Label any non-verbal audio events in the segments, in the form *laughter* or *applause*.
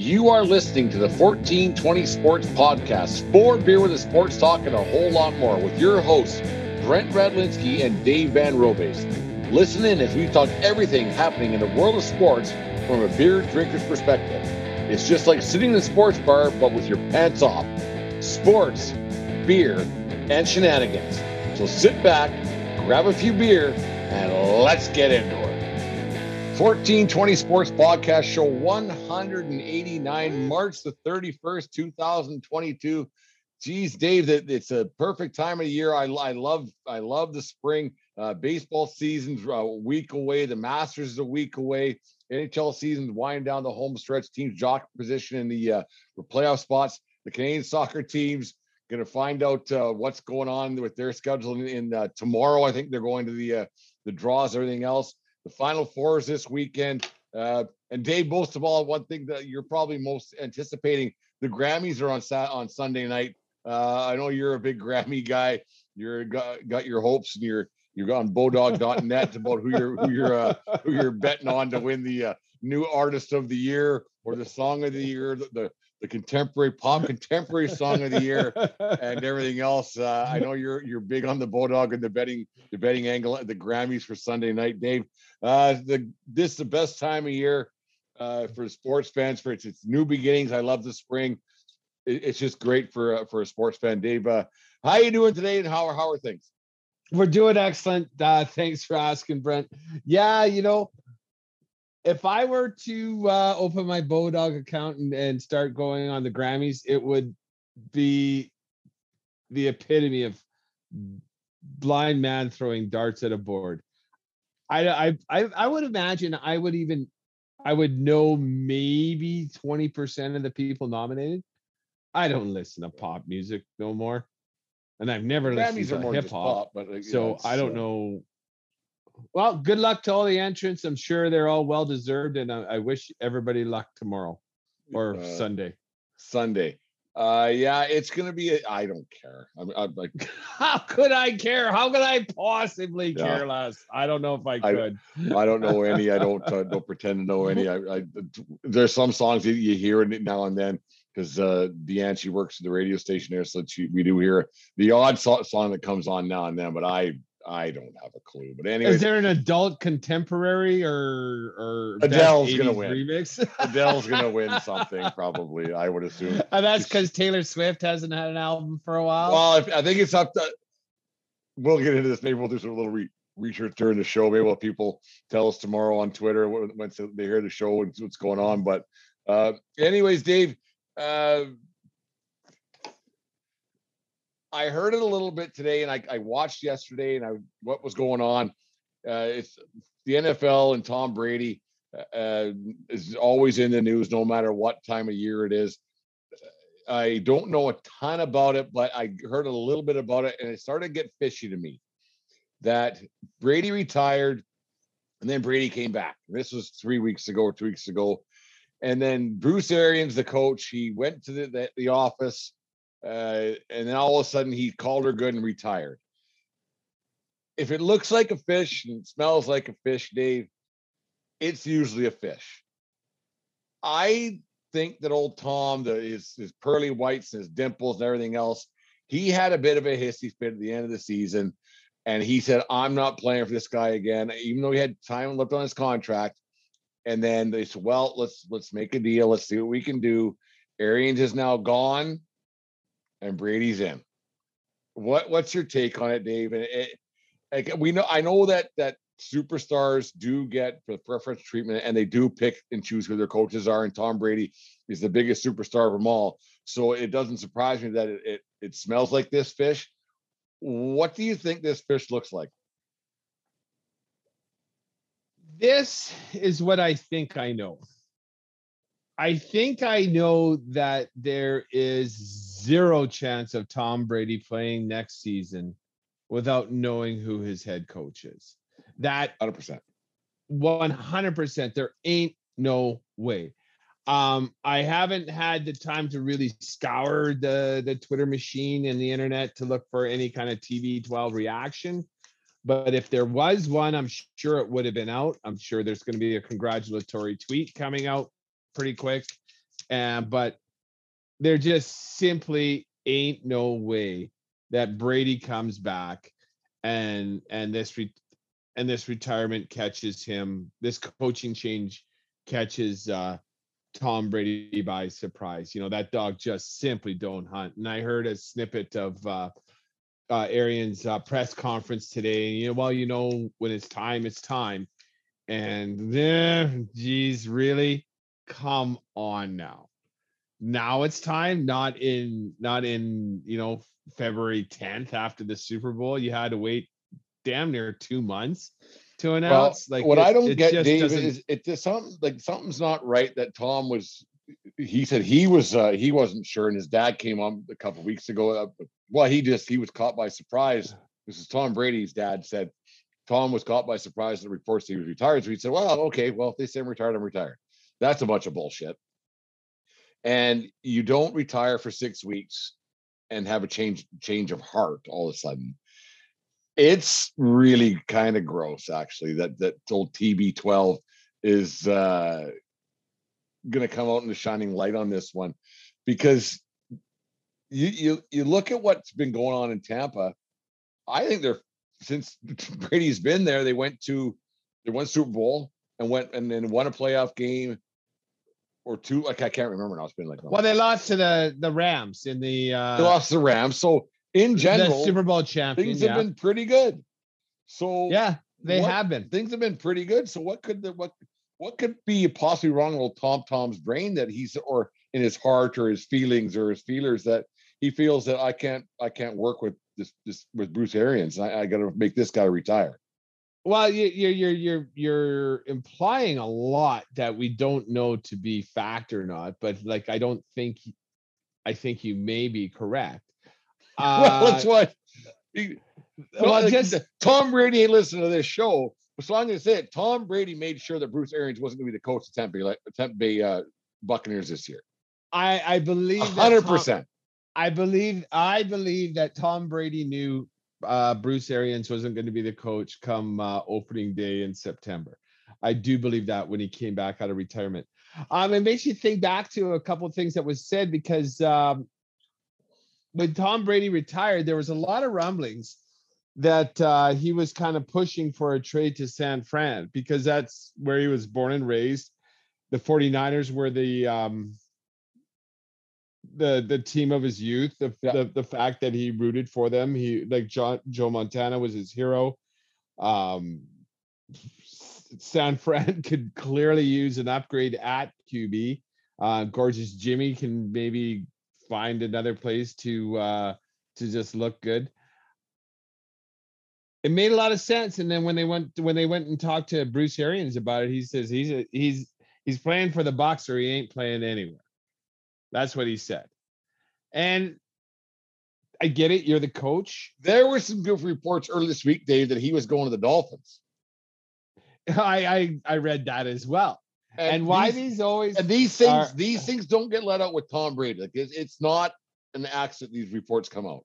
You are listening to the 1420 Sports Podcast, Sport Beer with a Sports Talk, and a whole lot more with your hosts, Brent Radlinski and Dave Van Robes. Listen in as we talk everything happening in the world of sports from a beer drinker's perspective. It's just like sitting in a sports bar, but with your pants off. Sports, beer, and shenanigans. So sit back, grab a few beer, and let's get into it. 1420 Sports Podcast Show 189, March the 31st, 2022. Geez, Dave, it's a perfect time of year. I, I love I love the spring. Uh, baseball season's a week away. The Masters is a week away. NHL season's winding down the home stretch. Teams jock position in the uh, playoff spots. The Canadian soccer teams going to find out uh, what's going on with their schedule in, in uh, tomorrow. I think they're going to the uh, the draws, everything else. The Final Four is this weekend. Uh, and Dave, most of all, one thing that you're probably most anticipating: the Grammys are on Sat on Sunday night. Uh, I know you're a big Grammy guy. You're got, got your hopes and you're you're on Bodog.net *laughs* about who you're who you're uh, who you're betting on to win the uh, new artist of the year or the song of the year, the, the the contemporary pop contemporary song of the year and *laughs* everything else. Uh, I know you're you're big on the Bodog and the betting the betting angle at the Grammys for Sunday night, Dave. Uh, the this is the best time of year uh, for sports fans. For it's, it's new beginnings. I love the spring. It, it's just great for uh, for a sports fan, Dave. Uh, how you doing today, and how are how are things? We're doing excellent. Uh, thanks for asking, Brent. Yeah, you know, if I were to uh, open my Bodog account and, and start going on the Grammys, it would be the epitome of blind man throwing darts at a board. I, I I I would imagine I would even I would know maybe 20% of the people nominated. I don't listen to pop music no more. And I've never listened to hip hop. But uh, so I don't uh, know well, good luck to all the entrants. I'm sure they're all well deserved, and I, I wish everybody luck tomorrow or uh, Sunday. Sunday. Uh, yeah, it's gonna be. I don't care. I'm, I'm, like, *laughs* how could I care? How could I possibly yeah. care less? I don't know if I could. I, I don't know any. I don't *laughs* uh, don't pretend to know any. I, I there's some songs that you hear now and then because uh Deanne she works at the radio station there, so she, we do hear the odd so- song that comes on now and then. But I I don't have a clue. But anyway, is there an adult contemporary or or Adele's gonna win remix? *laughs* Adele's gonna win something probably. I would assume. *laughs* And that's because Taylor Swift hasn't had an album for a while. Well, I think it's up to. We'll get into this. Maybe we'll do some little re- research during the show. Maybe what people tell us tomorrow on Twitter once they hear the show and what's going on. But uh, anyways, Dave. Uh, I heard it a little bit today, and I, I watched yesterday, and I what was going on. Uh, it's the NFL and Tom Brady uh, uh, is always in the news, no matter what time of year it is. I don't know a ton about it, but I heard a little bit about it, and it started to get fishy to me. That Brady retired, and then Brady came back. This was three weeks ago or two weeks ago, and then Bruce Arians, the coach, he went to the, the, the office uh, and then all of a sudden he called her good and retired. If it looks like a fish and smells like a fish, Dave, it's usually a fish. I think that old Tom, the, his, his pearly whites and his dimples and everything else, he had a bit of a hissy fit at the end of the season. And he said, I'm not playing for this guy again, even though he had time left on his contract. And then they said, well, let's let's make a deal. Let's see what we can do. Arians is now gone and Brady's in. What what's your take on it, Dave? And it, like we know I know that that superstars do get the preference treatment and they do pick and choose who their coaches are. And Tom Brady is the biggest superstar of them all. So it doesn't surprise me that it, it, it smells like this fish. What do you think this fish looks like? This is what I think I know. I think I know that there is zero chance of Tom Brady playing next season without knowing who his head coach is. That 100%. 100%. There ain't no way. Um, I haven't had the time to really scour the, the Twitter machine and the internet to look for any kind of TB12 reaction. But if there was one, I'm sure it would have been out. I'm sure there's going to be a congratulatory tweet coming out pretty quick. And but there just simply ain't no way that Brady comes back and and this re- and this retirement catches him. This coaching change catches uh, Tom Brady by surprise. You know that dog just simply don't hunt. And I heard a snippet of uh, uh, Arians' uh, press conference today. And, You know, well, you know, when it's time, it's time. And then, *laughs* geez, really, come on now. Now it's time. Not in, not in, you know, February 10th after the Super Bowl. You had to wait damn near two months to announce. Well, like what it- I don't get, Dave, doesn't- is it just something like something's not right that Tom was. He said he was uh, he wasn't sure, and his dad came on a couple weeks ago. Uh, well, he just he was caught by surprise. This is Tom Brady's dad said. Tom was caught by surprise at the reports he was retired. So he said, "Well, okay, well if they say I'm retired, I'm retired." That's a bunch of bullshit. And you don't retire for six weeks and have a change change of heart all of a sudden. It's really kind of gross actually that that old tb12 is uh gonna come out in the shining light on this one because you you you look at what's been going on in tampa i think they're since *laughs* brady's been there they went to they won super bowl and went and then won a playoff game or two like i can't remember now it's been like well, they lost to the the Rams in the uh, they lost the rams so in the general Super Bowl champion. things yeah. have been pretty good. So yeah, they what- have been. things have been pretty good. So what could the what what could be possibly wrong with Tom Tom's brain that he's or in his heart or his feelings or his feelers that he feels that I can't I can't work with this this with Bruce Arians. I, I got to make this guy retire. Well, you, you're you're you're you're implying a lot that we don't know to be fact or not, but like I don't think I think you may be correct. *laughs* well, that's Uh, what. he- well, like, just Tom Brady ain't listening to this show. So I'm going to say it. Tom Brady made sure that Bruce Arians wasn't going to be the coach of Tampa Bay, like Tampa Bay uh, Buccaneers this year. I I believe hundred percent. I believe I believe that Tom Brady knew uh, Bruce Arians wasn't going to be the coach come uh, opening day in September. I do believe that when he came back out of retirement. Um, it makes you think back to a couple of things that was said because um, when Tom Brady retired, there was a lot of rumblings that uh, he was kind of pushing for a trade to San Fran because that's where he was born and raised. The 49ers were the um, the the team of his youth. The, Yeah. the the fact that he rooted for them. He like John Joe Montana was his hero. Um, San Fran *laughs* could clearly use an upgrade at QB. Uh, Gorgeous Jimmy can maybe find another place to uh, to just look good. It made a lot of sense, and then when they went when they went and talked to Bruce Arians about it, he says he's a, he's he's playing for the boxer. he ain't playing anywhere. That's what he said, and I get it. You're the coach. There were some good reports early this week, Dave, that he was going to the Dolphins. *laughs* I I, I read that as well. And, why these, these always and these things are- these things don't get let out with Tom Brady. Like it's, it's not an accident these reports come out.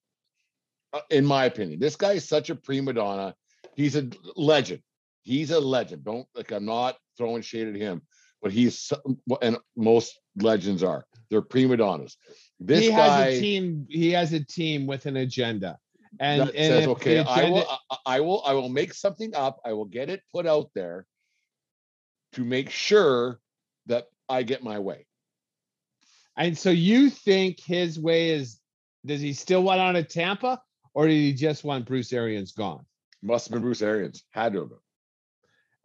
Uh, in my opinion, this guy is such a prima donna. He's a legend. He's a legend. Don't like I'm not throwing shade at him, but he's and most legends are. They're prima donnas. This he guy has a team. He has a team with an agenda, and, and says, okay, the I will, I, I will, I will make something up. I will get it put out there to make sure that I get my way. And so you think his way is does he still want out of Tampa or did he just want Bruce Arians gone? Must have been Bruce Arians. Had to have been.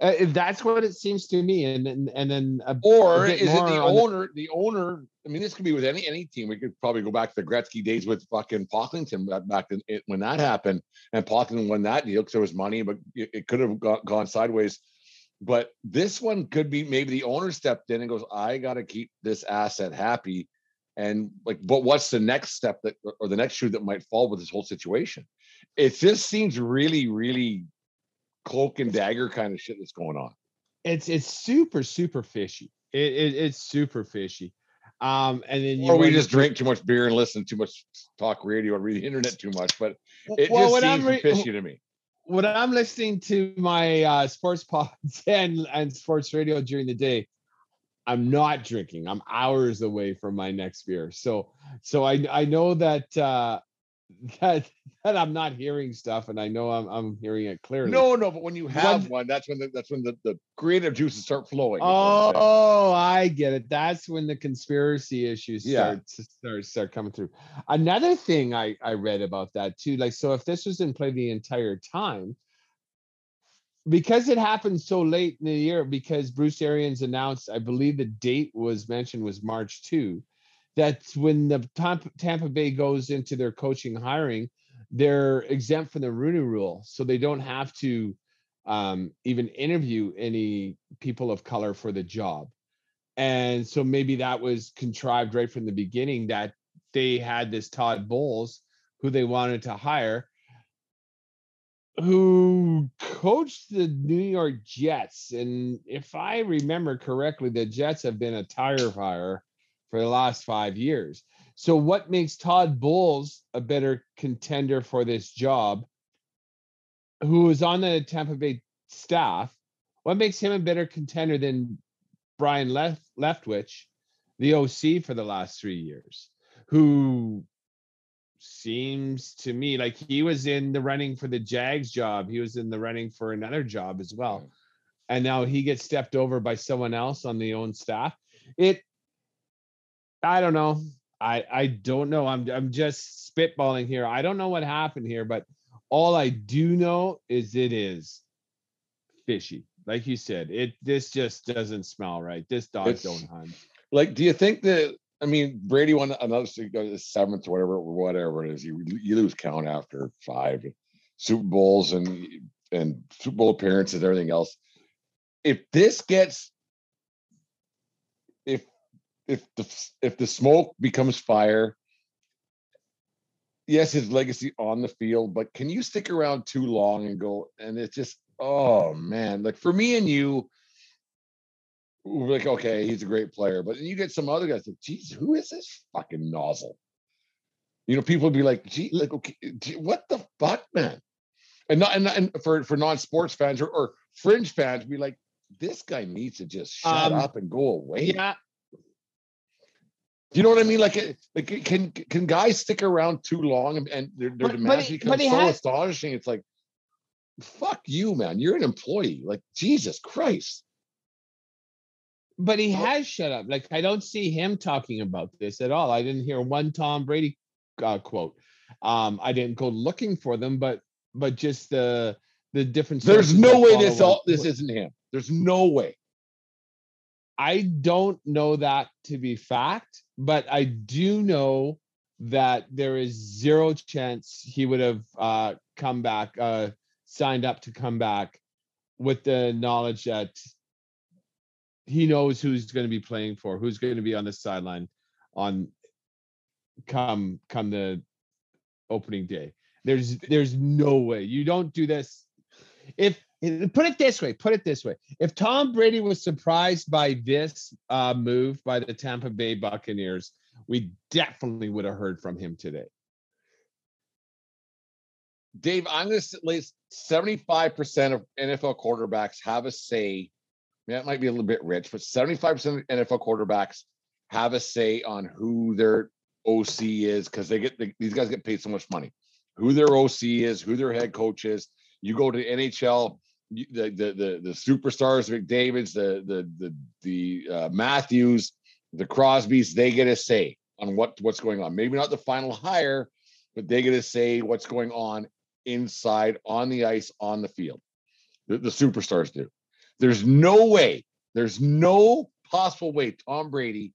Uh, that's what it seems to me, and then and then a, Or a is it the on the- owner? The, owner. I mean, this could be with any any team. We could probably go back to the Gretzky days with fucking Pocklington back- back in, it, when that happened, and Pocklington won that deal because there was money, but it, it could have got, gone sideways. But this one could be maybe the owner stepped in and goes, "I got to keep this asset happy," and like, but what's the next step that or the next shoe that might fall with this whole situation? It just seems really, really cloak and dagger kind of shit that's going on. it's it's super super fishy. It, it it's super fishy. Um, and then you or we just drink too much beer and listen too much talk radio or read the internet too much. But it Well, just seems I'm re- fishy to me. when I'm listening to my uh, sports pods *laughs* and, and sports radio during the day, I'm not drinking. I'm hours away from my next beer. So so I I know that uh that that I'm not hearing stuff and I know I'm I'm hearing it clearly. No, no, but when you have One- one, that's when the, that's when the, the creative juices start flowing. is what I'm saying. Oh, I get it. That's when the conspiracy issues Yeah. start to start start coming through. Another thing I I read about that too, like so if this was in play the entire time, because it happened so late in the year, because Bruce Arians announced, I believe the date was mentioned was March 2, that's when the Tampa, Bay goes into their coaching hiring, they're exempt from the Rooney rule. So they don't have to um, even interview any people of color for the job. And so maybe that was contrived right from the beginning that they had this Todd Bowles who they wanted to hire, who coached the New York Jets. And if I remember correctly, the Jets have been a tire fire for the last five years. So, what makes Todd Bowles a better contender for this job? Who is on the Tampa Bay staff? What makes him a better contender than Brian Left Leftwich, the OC for the last three years, who seems to me like he was in the running for the Jags job. He was in the running for another job as well. And now he gets stepped over by someone else on the own staff. It I don't know. I I don't know. I'm I'm just spitballing here. I don't know what happened here, but all I do know is it is fishy. Like you said, it this just doesn't smell right. This dog It's- don't hunt. Like, do you think that? I mean, Brady won another seventh or whatever, whatever it is. You you lose count after five Super Bowls and and Super Bowl appearances and everything else. If this gets, if if the if the smoke becomes fire, yes, his legacy on the field, but can you stick around too long and go? And it's just, oh man, like for me and you, we're like, okay, he's a great player, but then you get some other guys like, geez, who is this fucking nozzle? You know, people would be like, gee, like, okay, gee, what the fuck, man? And not and, and for for non-sports fans or, or fringe fans, be like, this guy needs to just shut Um, up and go away. Yeah, you know what I mean? Like, like can can guys stick around too long and, and their, their But- but demands he- become but he so has- astonishing? It's like, fuck you, man. You're an employee. Like, Jesus Christ. but he has shut up. Like I don't see him talking about this at all. I didn't hear one Tom Brady uh, quote. Um, I didn't go looking for them, but but just the the different. There's no way this all this isn't him. There's no way. I don't know that to be fact, but I do know that there is zero chance he would have uh, come back, uh, signed up to come back with the knowledge that he knows who's going to be playing for, who's going to be on the sideline on come come the opening day. There's there's no way you don't do this. If put it this way, put it this way. If Tom Brady was surprised by this uh, move by the Tampa Bay Buccaneers, we definitely would have heard from him today. Dave, I'm going to lay 75% of NFL quarterbacks have a say. That might be a little bit rich, but 75% of NFL quarterbacks have a say on who their OC is because they get these guys get paid so much money. Who their OC is, who their head coach is. You go to NHL, the the the, the superstars, McDavid's, the the the the uh, Matthews, the Crosbys, they get a say on what what's going on. Maybe not the final hire, but they get to say what's going on inside on the ice on the field. The, the superstars do. There's no way. There's no possible way Tom Brady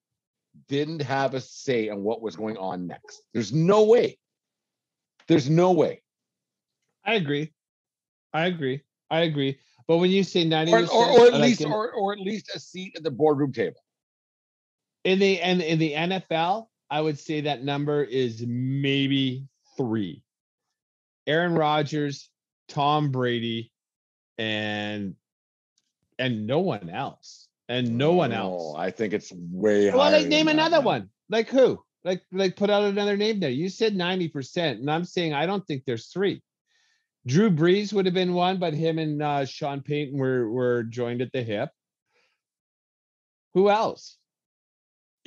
didn't have a say on what was going on next. There's no way. There's no way. I agree. I agree. I agree. But when you say 90 or, or, or, at like least in, or, or at least a seat at the boardroom table. In the and in the NFL, I would say that number is maybe three. Aaron Rodgers, Tom Brady, and and no one else. And no one oh, else. I think it's way well, like name another that. one. Like who? Like like put out another name there. You said 90%, and I'm saying I don't think there's three. Drew Brees would have been one, but him and uh, Sean Payton were were joined at the hip. Who else?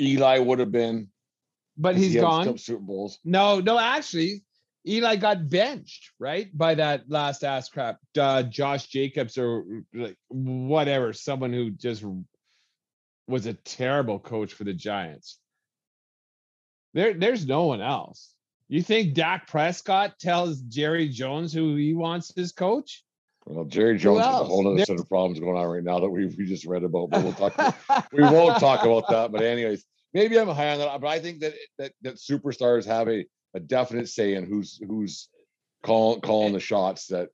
Eli would have been, but he's he gone. Super Bowls. No, no, actually, Eli got benched right by that last ass crap. Uh, Josh Jacobs or like whatever, someone who just was a terrible coach for the Giants. There, there's no one else. You think Dak Prescott tells Jerry Jones who he wants as coach? Well, Jerry Jones has a whole other set of problems going on right now that we we just read about, but we'll talk. *laughs* we won't talk about that. But anyways, maybe I'm high on that. But I think that that that superstars have a a definite say in who's who's calling calling the shots. That,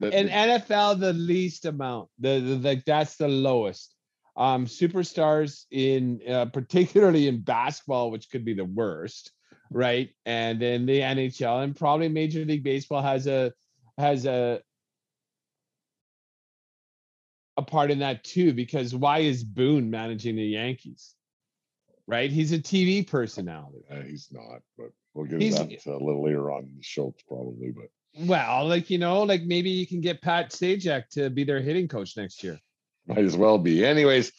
that in NFL, the least amount. The, the like that's the lowest. Um, superstars in uh, particularly in basketball, which could be the worst right? And then the NHL and probably Major League Baseball has a has a a part in that too because why is Boone managing the Yankees? Right? He's a TV personality. Yeah, he's not, but we'll get he's, that a little later on in the show probably, but well, like you know, like maybe you can get Pat Sajak to be their hitting coach next year. Might as well be. Anyways,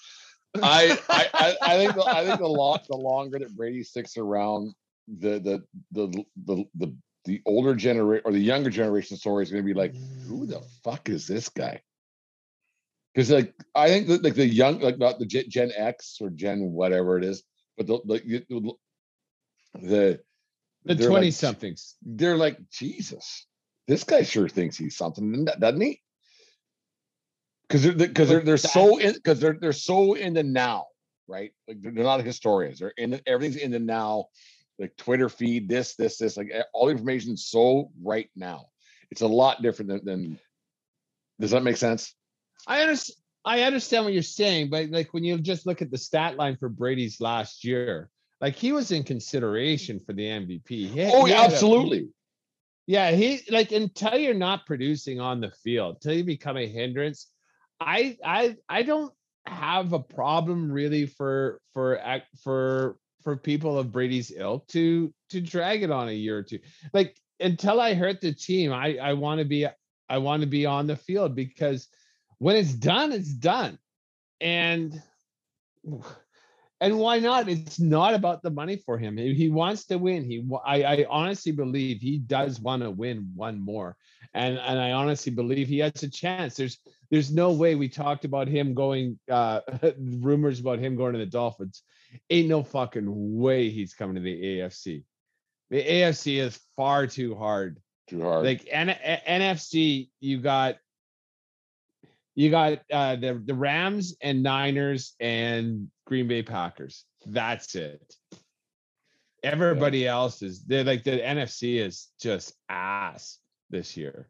I I I think the, I think the lot the longer that Brady sticks around, the the the the the, the older generation or the younger generation story is going to be like, who the mm. fuck is this guy? Because like I think that like the young like not the Gen X or Gen whatever it is, but the the the the twenty like, somethings they're like Jesus. This guy sure thinks he's something, doesn't he? Because they're because they're they're so in because they're they're so in the now, right? Like they're not historians. They're in the, everything's in the now like Twitter feed, this, this, this, like eh, all the information so right now. It's a lot different than, than does that make sense? I understand. I understand what you're saying, but like when you just look at the stat line for Brady's last year, like he was in consideration for the MVP. He, oh, he absolutely. A, yeah, he like until you're not producing on the field, until you become a hindrance. I I I don't have a problem really for for for for people of Brady's ilk to to drag it on a year or two. Like until I hurt the team, I I want to be I want to be on the field because when it's done, it's done. And and why not? It's not about the money for him. He wants to win. He I, I honestly believe he does want to win one more. And and I honestly believe he has a chance. There's there's no way we talked about him going uh *laughs* rumors about him going to the Dolphins ain't no fucking way he's coming to the AFC. The AFC is far too hard. Too hard. Like N- NFC, you got you got uh, the the Rams and Niners and Green Bay Packers. That's it. Everybody yeah. else is they're like the NFC is just ass this year.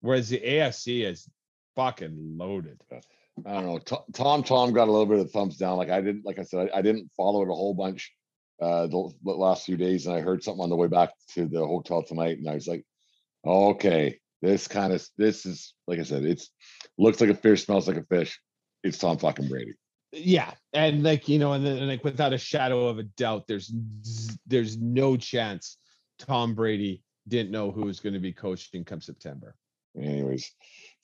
Whereas the AFC is fucking loaded. I don't know. Tom Tom got a little bit of thumbs down. Like I didn't, like I said, I, I didn't follow it a whole bunch uh the, the last few days, and I heard something on the way back to the hotel tonight, and I was like, okay, this kind of this is like I said, it's looks like a fish, smells like a fish. It's Tom fucking Brady. Yeah, and like you know, and then and like without a shadow of a doubt, there's there's no chance Tom Brady didn't know who was going to be coaching come September. Anyways,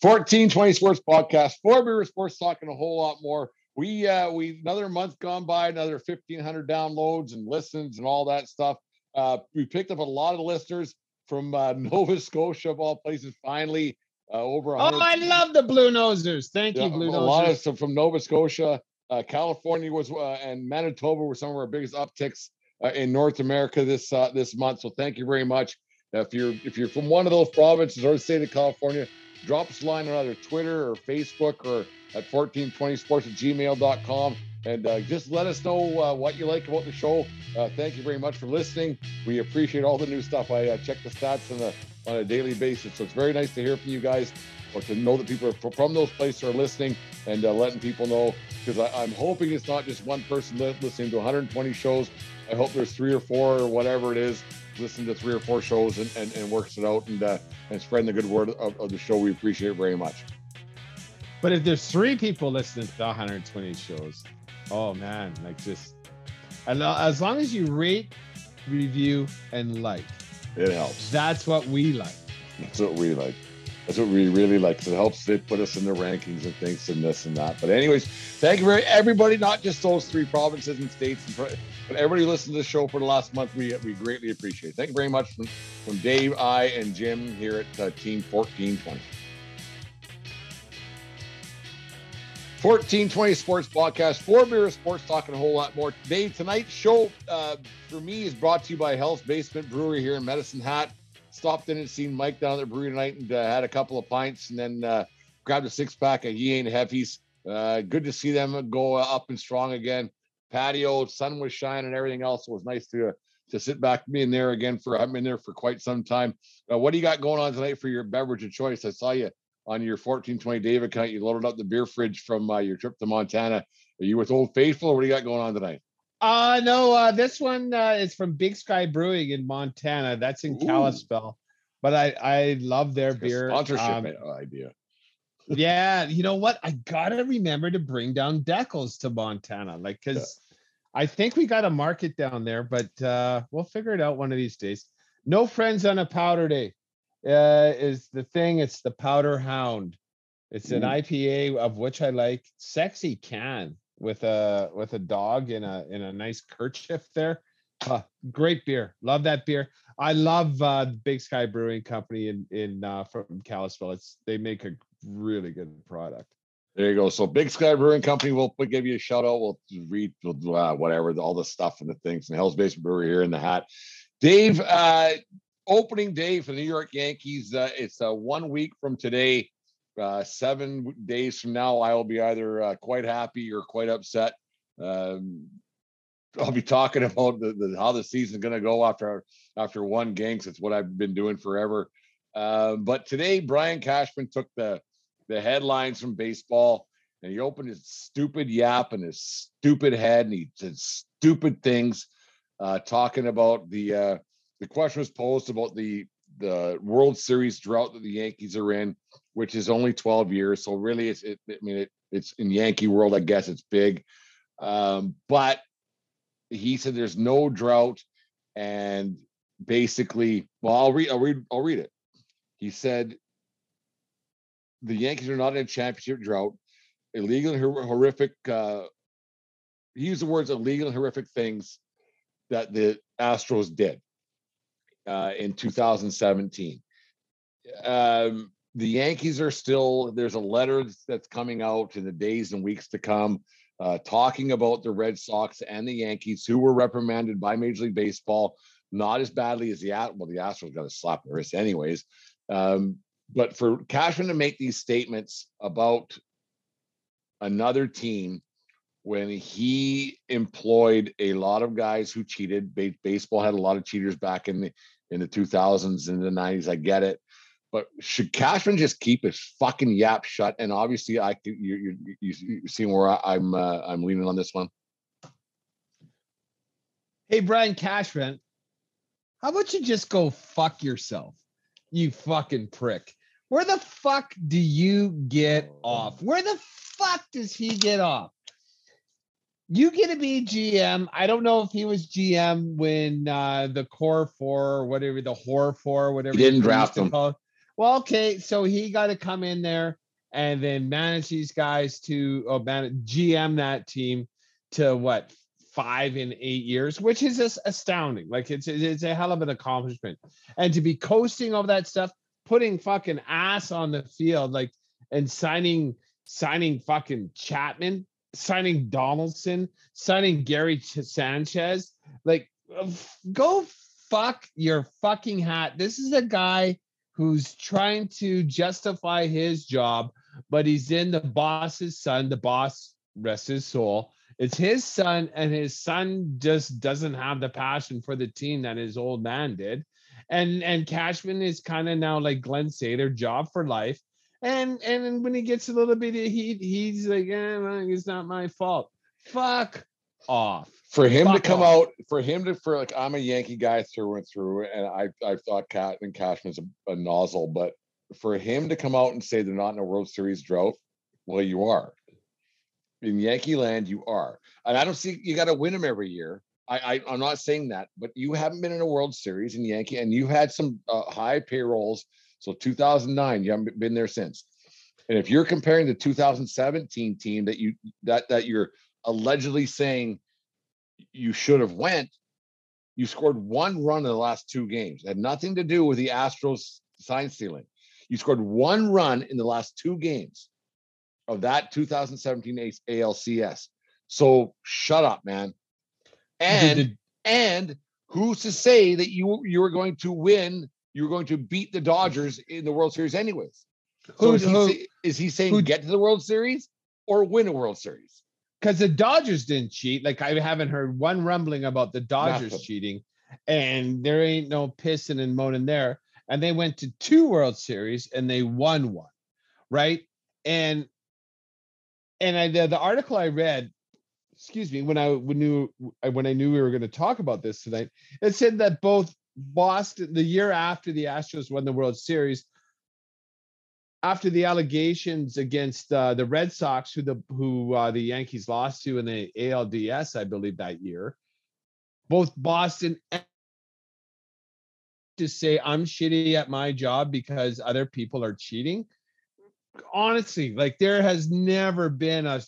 1420 Sports Podcast, four beer sports talking a whole lot more. We uh we another month gone by, another 1500 downloads and listens and all that stuff. Uh we picked up a lot of listeners from uh, *laughs* Nova Scotia of all places. Finally, uh, over. Oh, I love the Blue Nosers. Thank yeah, you, Blue a Nosers. A lot of stuff from Nova Scotia, uh, California was uh, and Manitoba were some of our biggest upticks uh, in North America this uh, this month. So thank you very much. If you're if you're from one of those provinces or the state of California, drop us a line on either Twitter or Facebook or at 1420sports at gmail.com and uh, just let us know uh, what you like about the show. Uh, thank you very much for listening. We appreciate all the new stuff. I uh, check the stats on a on a daily basis, so it's very nice to hear from you guys or to know that people are from those places are listening and uh, letting people know. Because I'm hoping it's not just one person listening to 120 shows. I hope there's three or four or whatever it is listening to three or four shows and, and, and works it out and uh, and spreading the good word of, of the show. We appreciate it very much. But if there's three people listening to 120 shows, oh man, like just and as long as you rate, review, and like, it helps. That's what we like. That's what we like. That's what we really like. So it helps it put us in the rankings and things and this and that. But anyways, thank you very everybody, not just those three provinces and states, but everybody listened to the show for the last month. We we greatly appreciate. it. Thank you very much from, from Dave, I, and Jim here at uh, Team 1420. 1420 Sports Podcast, four beer sports talking a whole lot more. Today, tonight's show uh, for me is brought to you by Hell's Basement Brewery here in Medicine Hat. Stopped in and seen Mike down at the brewery tonight and uh, had a couple of pints and then uh, grabbed a six pack of He Ain't. Uh, good to see them go up and strong again. Patio, sun was shining and everything else. it was nice to to sit back being there again for I've been there for quite some time. Uh, what do you got going on tonight for your beverage of choice? I saw you on your 1420 Dave account. You loaded up the beer fridge from uh, your trip to Montana. Are you with Old Faithful or what do you got going on tonight? Uh no, uh this one uh, is from Big Sky Brewing in Montana. That's in Ooh. Kalispell. But I I love their beer. Sponsorship um, idea. yeah, you know what? I gotta remember to bring down Decals to Montana, like because. I think we got a market down there, but uh we'll figure it out one of these days. No friends on a powder day uh, is the thing. It's the Powder Hound. It's an mm. IPA of which I like. Sexy can with a with a dog in a in a nice kerchief there. Uh, great beer. Love that beer. I love uh, Big Sky Brewing Company in in uh, from Kalispell. It's they make a really good product. There you go. So Big Sky Brewing Company, we'll give you a shout out. We'll read uh, whatever all the stuff and the things and Hell's Basement Brewery here in the hat. Dave, uh, opening day for the New York Yankees. Uh, it's uh, one week from today. Uh, seven days from now, I will be either uh, quite happy or quite upset. Um, I'll be talking *laughs* about the, the how the season's going to go after after one game. It's what I've been doing forever. But today, Brian Cashman took the the headlines from baseball and he opened his stupid yap and his stupid head and he said stupid things, uh, talking about the uh, the question was posed about the the World Series drought that the Yankees are in, which is only 12 years. So really, it's it, I mean, it, it's in Yankee world, I guess it's big. Um, but he said there's no drought, and basically, well, I'll read, I'll read, I'll read it. He said the Yankees are not in a championship drought. Illegal and horrific. Uh, he used the words illegal and horrific things that the Astros did uh, in 2017. Um, the Yankees are still, there's a letter that's coming out in the days and weeks to come uh, talking about the Red Sox and the Yankees, who were reprimanded by Major League Baseball, not as badly as the well, the Astros got a slap in the wrist, anyways. Um, but for Cashman to make these statements about another team when he employed a lot of guys who cheated, baseball had a lot of cheaters back in the in the 2000s and the 90s. I get it. But should Cashman just keep his fucking yap shut? And obviously, I you you you, you see where I, am uh, I'm leaning on this one. Hey, Brian Cashman, how about you just go fuck yourself, you fucking prick? Where the fuck do you get off? Where the fuck does he get off? You get to be GM. I don't know if he was GM when uh the core four or whatever the horror four, whatever. He didn't draft him. Well, okay, so he got to come in there and then manage these guys to oh, manage, GM that team to what five in eight years, which is just astounding. Like it's it's a hell of an accomplishment, and to be coasting over that stuff, putting fucking ass on the field, like and signing signing fucking Chapman, signing Donaldson, signing Gary Sanchez, like go fuck your fucking hat. This is a guy who's trying to justify his job, but he's in the boss's son. The boss, rest his soul. It's his son, and his son just doesn't have the passion for the team that his old man did. And and Cashman is kind of now like Glen Sather, job for life. And and when he gets a little bit of heat, he's like, eh, well, it's not my fault. Fuck off for him to come off. out for him to for like i'm a yankee guy through and through and i i thought cat and cashman's a, a nozzle but for him to come out and say they're not in a world series drought well you are in yankee land you are and i don't see you got to win them every year I, I i'm not saying that but you haven't been in a world series in yankee and you've had some uh, high payrolls so 2009 you haven't been there since and if you're comparing the 2017 team that you that that you're allegedly saying you should have went. You scored one run in the last two games. It had nothing to do with the Astros sign stealing. You scored one run in the last two games of that 2017 ALCS. So shut up, man. And and who's to say that you you were going to win? You were going to beat the Dodgers in the World Series, anyways. So who, is, he, who, is he saying who, get to the World Series or win a World Series? because the Dodgers didn't cheat. Like I haven't heard one rumbling about the Dodgers Nothing. cheating, and there ain't no pissing and moaning there. And they went to two World Series and they won one, right? And and I the, the article I read, excuse me, when I when knew when I knew we were going to talk about this tonight, it said that both Boston the year after the Astros won the World Series, after the allegations against uh, the Red Sox, who the who uh, the Yankees lost to in the ALDS, I believe that year, both Boston and to say I'm shitty at my job because other people are cheating. Honestly, like there has never been a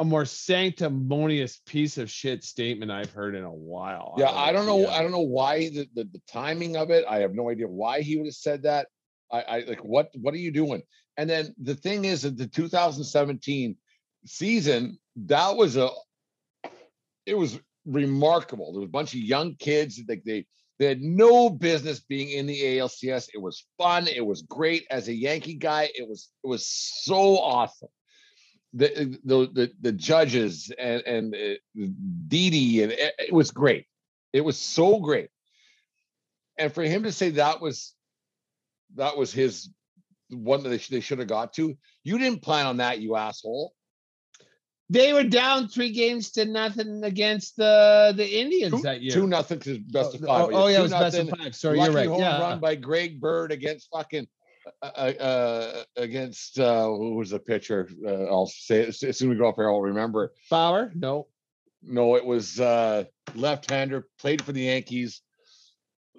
a more sanctimonious piece of shit statement I've heard in a while. Yeah, I don't know. I don't know why the, the, the timing of it. I have no idea why he would have said that. I, I like what what are you doing? And then the thing is that the 2017 season that was a it was remarkable. There was a bunch of young kids that they they had no business being in the ALCS. It was fun. It was great. As a Yankee guy, it was it was so awesome the the the, the judges and and uh, Didi and it, it was great. It was so great. And for him to say that was that was his one that they, they should have got to, you didn't plan on that, you asshole. They were down three games to nothing against the the Indians two, that year. Two nothing to best of five. Oh, oh yeah, it was best of five. Sorry, you're right. Home yeah. run by Greg Bird against fucking uh, uh, against uh, who was the pitcher? Uh, I'll say it as soon as we go up here. I'll remember. Bauer? No, no, it was uh, left-hander. Played for the Yankees.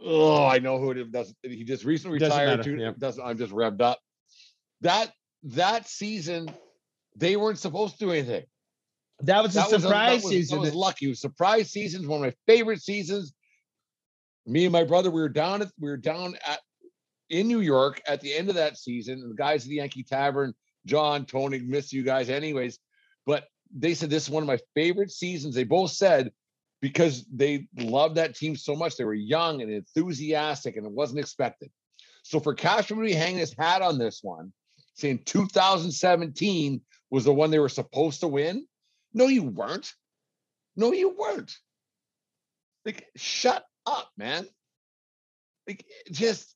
Oh, I know who it does. He just recently retired. Too, yeah. Doesn't I'm just revved up. That that season, they weren't supposed to do anything. That was a that surprise was a, season. That was lucky. It was surprise seasons. One of my favorite seasons. Me and my brother, we were down at we were down at in New York at the end of that season. The guys at the Yankee Tavern John, Tony, miss you guys, anyways. But they said this is one of my favorite seasons. They both said because they loved that team so much. They were young and enthusiastic, and it wasn't expected. So for Cashman to be hanging his hat on this one, saying 2017 was the one they were supposed to win. No, you weren't. No, you weren't. Like, shut up, man. Like, just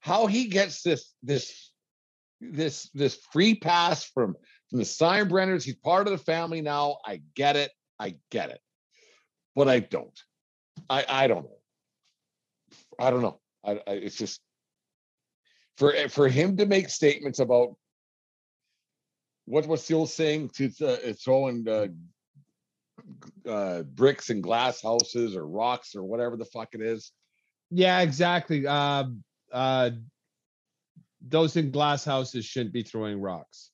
how he gets this this this this free pass from from the Steinbrenners. He's part of the family now. I get it. I get it. But I don't. I I don't know. I don't know. I, I it's just for for him to make statements about what was old saying to uh, throwing uh, uh, bricks and glass houses or rocks or whatever the fuck it is. Yeah, exactly. Uh, uh, those in glass houses shouldn't be throwing rocks.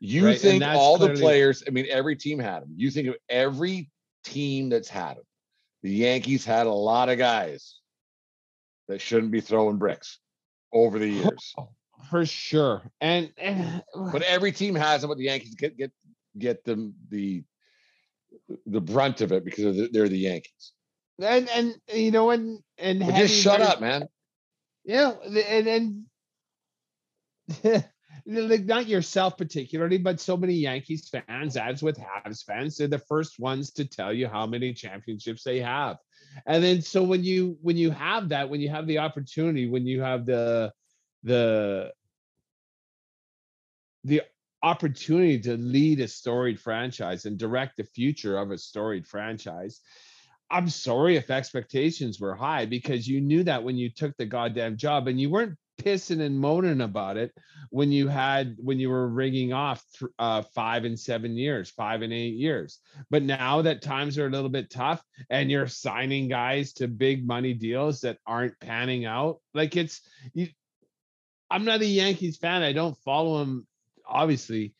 You right? think all clearly... the players, I mean, every team had them. You think of every team that's had them. The Yankees had a lot of guys that shouldn't be throwing bricks over the *laughs* years. For sure. And, and *sighs* but every team has them, but the Yankees get get get them the the brunt of it because they're the Yankees. And and you know and and just shut up, man. Yeah, and and like not yourself particularly, but so many Yankees fans, as with Habs fans, they're the first ones to tell you how many championships they have. And then so when you when you have that, when you have the opportunity, when you have the the the opportunity to lead a storied franchise and direct the future of a storied franchise. I'm sorry if expectations were high because you knew that when you took the goddamn job and you weren't pissing and moaning about it when you had when you were rigging off th- uh, five and seven years, five and eight years. But now that times are a little bit tough and you're signing guys to big money deals that aren't panning out, like it's you, I'm not a Yankees fan. I don't follow them obviously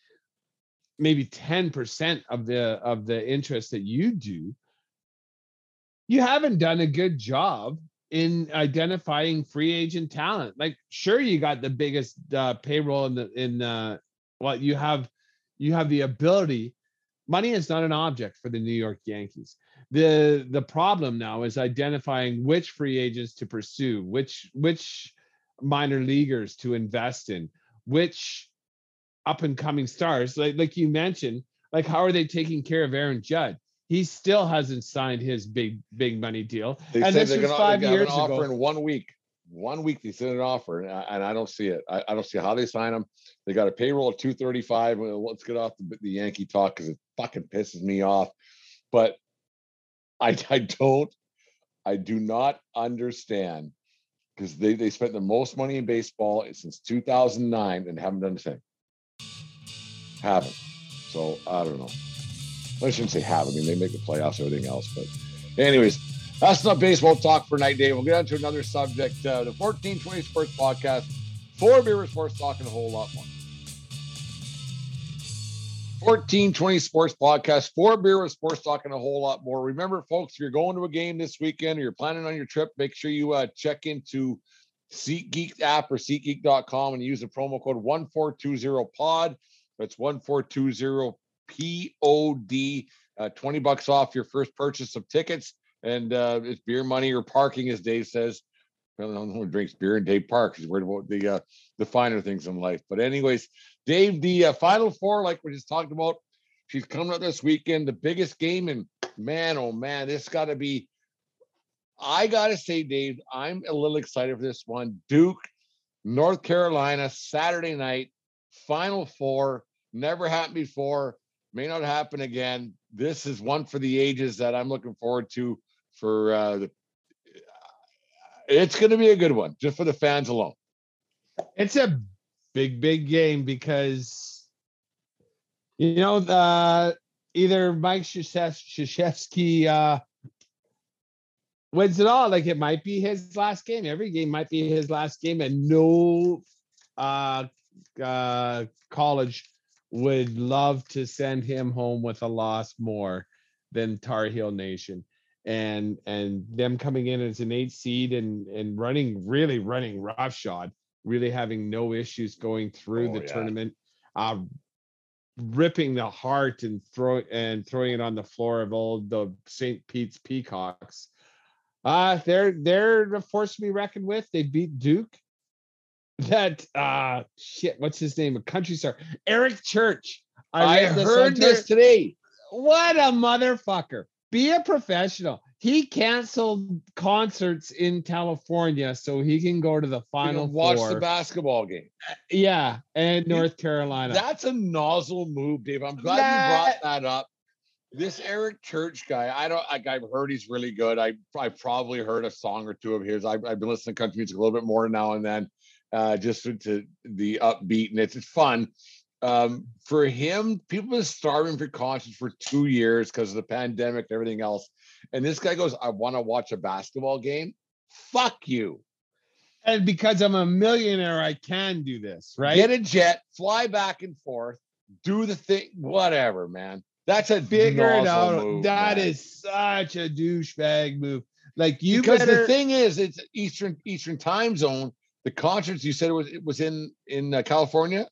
maybe 10% of the of the interest that you do. You haven't done a good job in identifying free agent talent. Like sure you got the biggest uh, payroll in the in uh well you have you have the ability. Money is not an object for the new york yankees. The the problem now is identifying which free agents to pursue which which minor leaguers to invest in which up and coming stars. Like like you mentioned, like how are they taking care of Aaron Judge? He still hasn't signed his big big money deal. They and this was five years an ago. offer in one week. One week they sent an offer, and I, and I don't see it. I, I, don't see how they sign him. They got a payroll of two thirty five. Let's get off the, the Yankee talk because it fucking pisses me off. But I *laughs* I don't I do not understand because they, they spent the most money in baseball since 2009 and haven't done the same haven't. So I don't know. I shouldn't say have. I mean, they make the playoffs, everything else. But, anyways, that's not baseball talk for night, Dave. We'll get on to another subject. Uh, the 1420 Sports Podcast, four beer sports talk, and a whole lot more. 1420 Sports Podcast, four beer with sports talk, and a whole lot more. Remember, folks, if you're going to a game this weekend or you're planning on your trip, make sure you uh, check into SeatGeek app or SeatGeek.com and use the promo code 1420POD. That's 1420 POD, uh, 20 bucks off your first purchase of tickets. And uh, it's beer money or parking, as Dave says. I don't know who drinks beer in Dave Park. He's worried about the uh, the finer things in life. But anyways, Dave, the uh, final four, like we just talked about, she's coming up this weekend. The biggest game, and man, oh man, this got to be. I gotta say, Dave, I'm a little excited for this one. Duke, North Carolina, Saturday night. Final four, never happened before, may not happen again. This is one for the ages that I'm looking forward to for uh, the. It's going to be a good one just for the fans alone. It's a big, big game because you know the either Mike Krzyzewski uh, wins it all. Like it might be his last game. Every game might be his last game, and no uh, uh, college would love to send him home with a loss more than Tar Heel Nation. And and them coming in as an eight seed and and running really running roughshod, really having no issues going through oh, the yeah. tournament. uh, ripping the heart and throw and throwing it on the floor of old the St. Pete's Peacocks. Uh they're they're a force to be reckoned with. They beat Duke. *laughs* That uh shit, what's his name? A country star, Eric Church. I, this heard this today. What a motherfucker. Be a professional. He canceled concerts in California so he can go to the final watch four. the basketball game. yeah, and North Carolina. That's a nozzle move, Dave. I'm glad That- you brought that up. This Eric Church guy, I don't like. I've heard he's really good. I I probably heard a song or two of his. I've, I've been listening to country music a little bit more now and then, uh, just to, to the upbeat and it's, it's fun. Um, for him, people have been starving for concerts for two years because of the pandemic and everything else. And this guy goes, "I want to watch a basketball game." Fuck you. and because I'm a millionaire, I can do this, right? Get a jet, fly back and forth, do the thing, whatever, man. That's a Figure it out. move, That man. is such a douchebag move. Like you because better, the thing is, it's Eastern Eastern time zone. The concerts you said it was it was in in uh, California.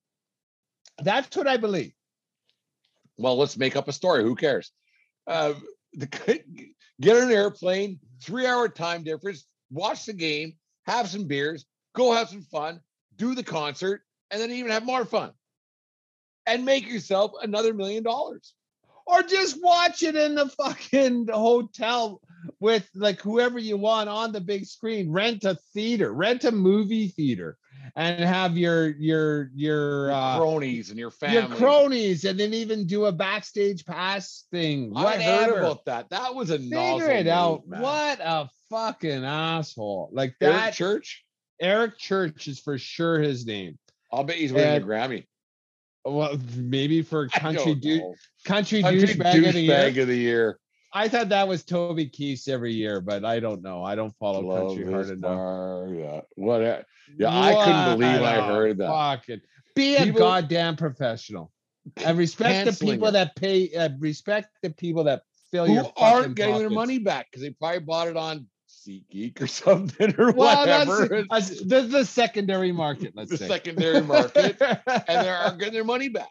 that's what I believe. Well, let's make up a story. Who cares? Uh, the *laughs* get on an airplane, three hour time difference. Watch the game, have some beers, go have some fun, do the concert, and then even have more fun, and make yourself another million dollars. Or just watch it in the fucking hotel with like whoever you want on the big screen. Rent a theater, rent a movie theater, and have your your your Your uh, cronies and your family. your cronies, and then even do a backstage pass thing. I heard about that. That was a Figure it out. What a fucking asshole! Like Eric that. Church? Eric Church is for sure his name. I'll bet he's winning And- a Grammy. Well, maybe for country dude, country, Country douchebag of the year. douchebag of the year. I thought that was Toby Keith every year, but I don't know. I don't follow Love country hard is enough. Yeah. What? a- Yeah, I couldn't believe I, I a heard that. Fucking be a People- goddamn professional and respect the people it. that pay. Uh, respect the people that fill your Who fucking aren't getting their money back because they probably bought it on SeatGeek or *laughs* something or Well, whatever. that's the, the secondary market. Let's the say secondary market, *laughs* and they aren't getting their money back.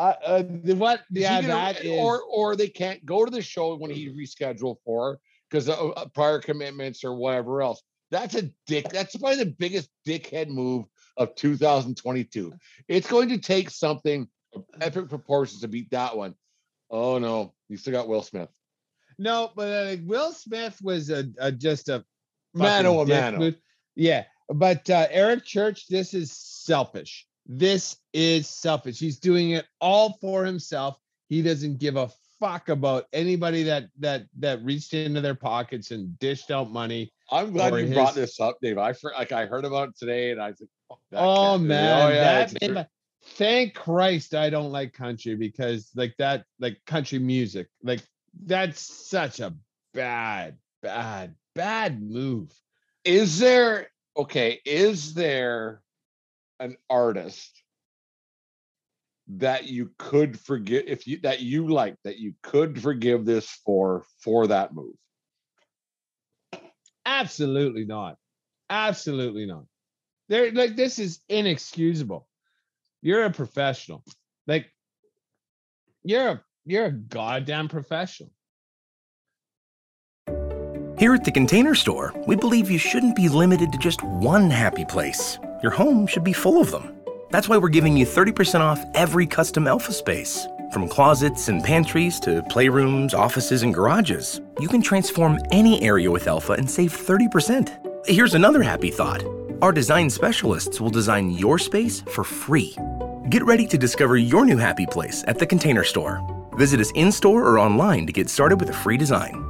Uh, uh, the- what? Is he Yeah, gonna- that is. or or they can't go to the show when he rescheduled for because of uh, prior commitments or whatever else. That's a dick. That's probably the biggest dickhead move of 2022. It's going to take something of epic proportions to beat that one. Oh no, you still got Will Smith. No, but uh, Will Smith was a, a just a Mano a fucking mano. move. Yeah, but uh, Eric Church, this is selfish. This is selfish. He's doing it all for himself. He doesn't give a fuck about anybody that that that reached into their pockets and dished out money. I'm glad you brought this up, Dave. I like I heard about it today, and I was like, "Oh, Oh man, oh yeah, that my- thank Christ I don't like country because like that, like country music, like that's such a bad, bad, bad move. is there okay is there an artist that you could forgive if you that you like that you could forgive this for for that move Absolutely not. Absolutely not. They're like this is inexcusable. You're a professional. Like you're a you're a goddamn professional. Here at the Container Store, we believe you shouldn't be limited to just one happy place. Your home should be full of them. That's why we're giving you 30% off every custom Elfa space. From closets and pantries to playrooms, offices, and garages, you can transform any area with Elfa and save 30%. Here's another happy thought our design specialists will design your space for free. Get ready to discover your new happy place at the Container Store. Visit us in store or online to get started with a free design.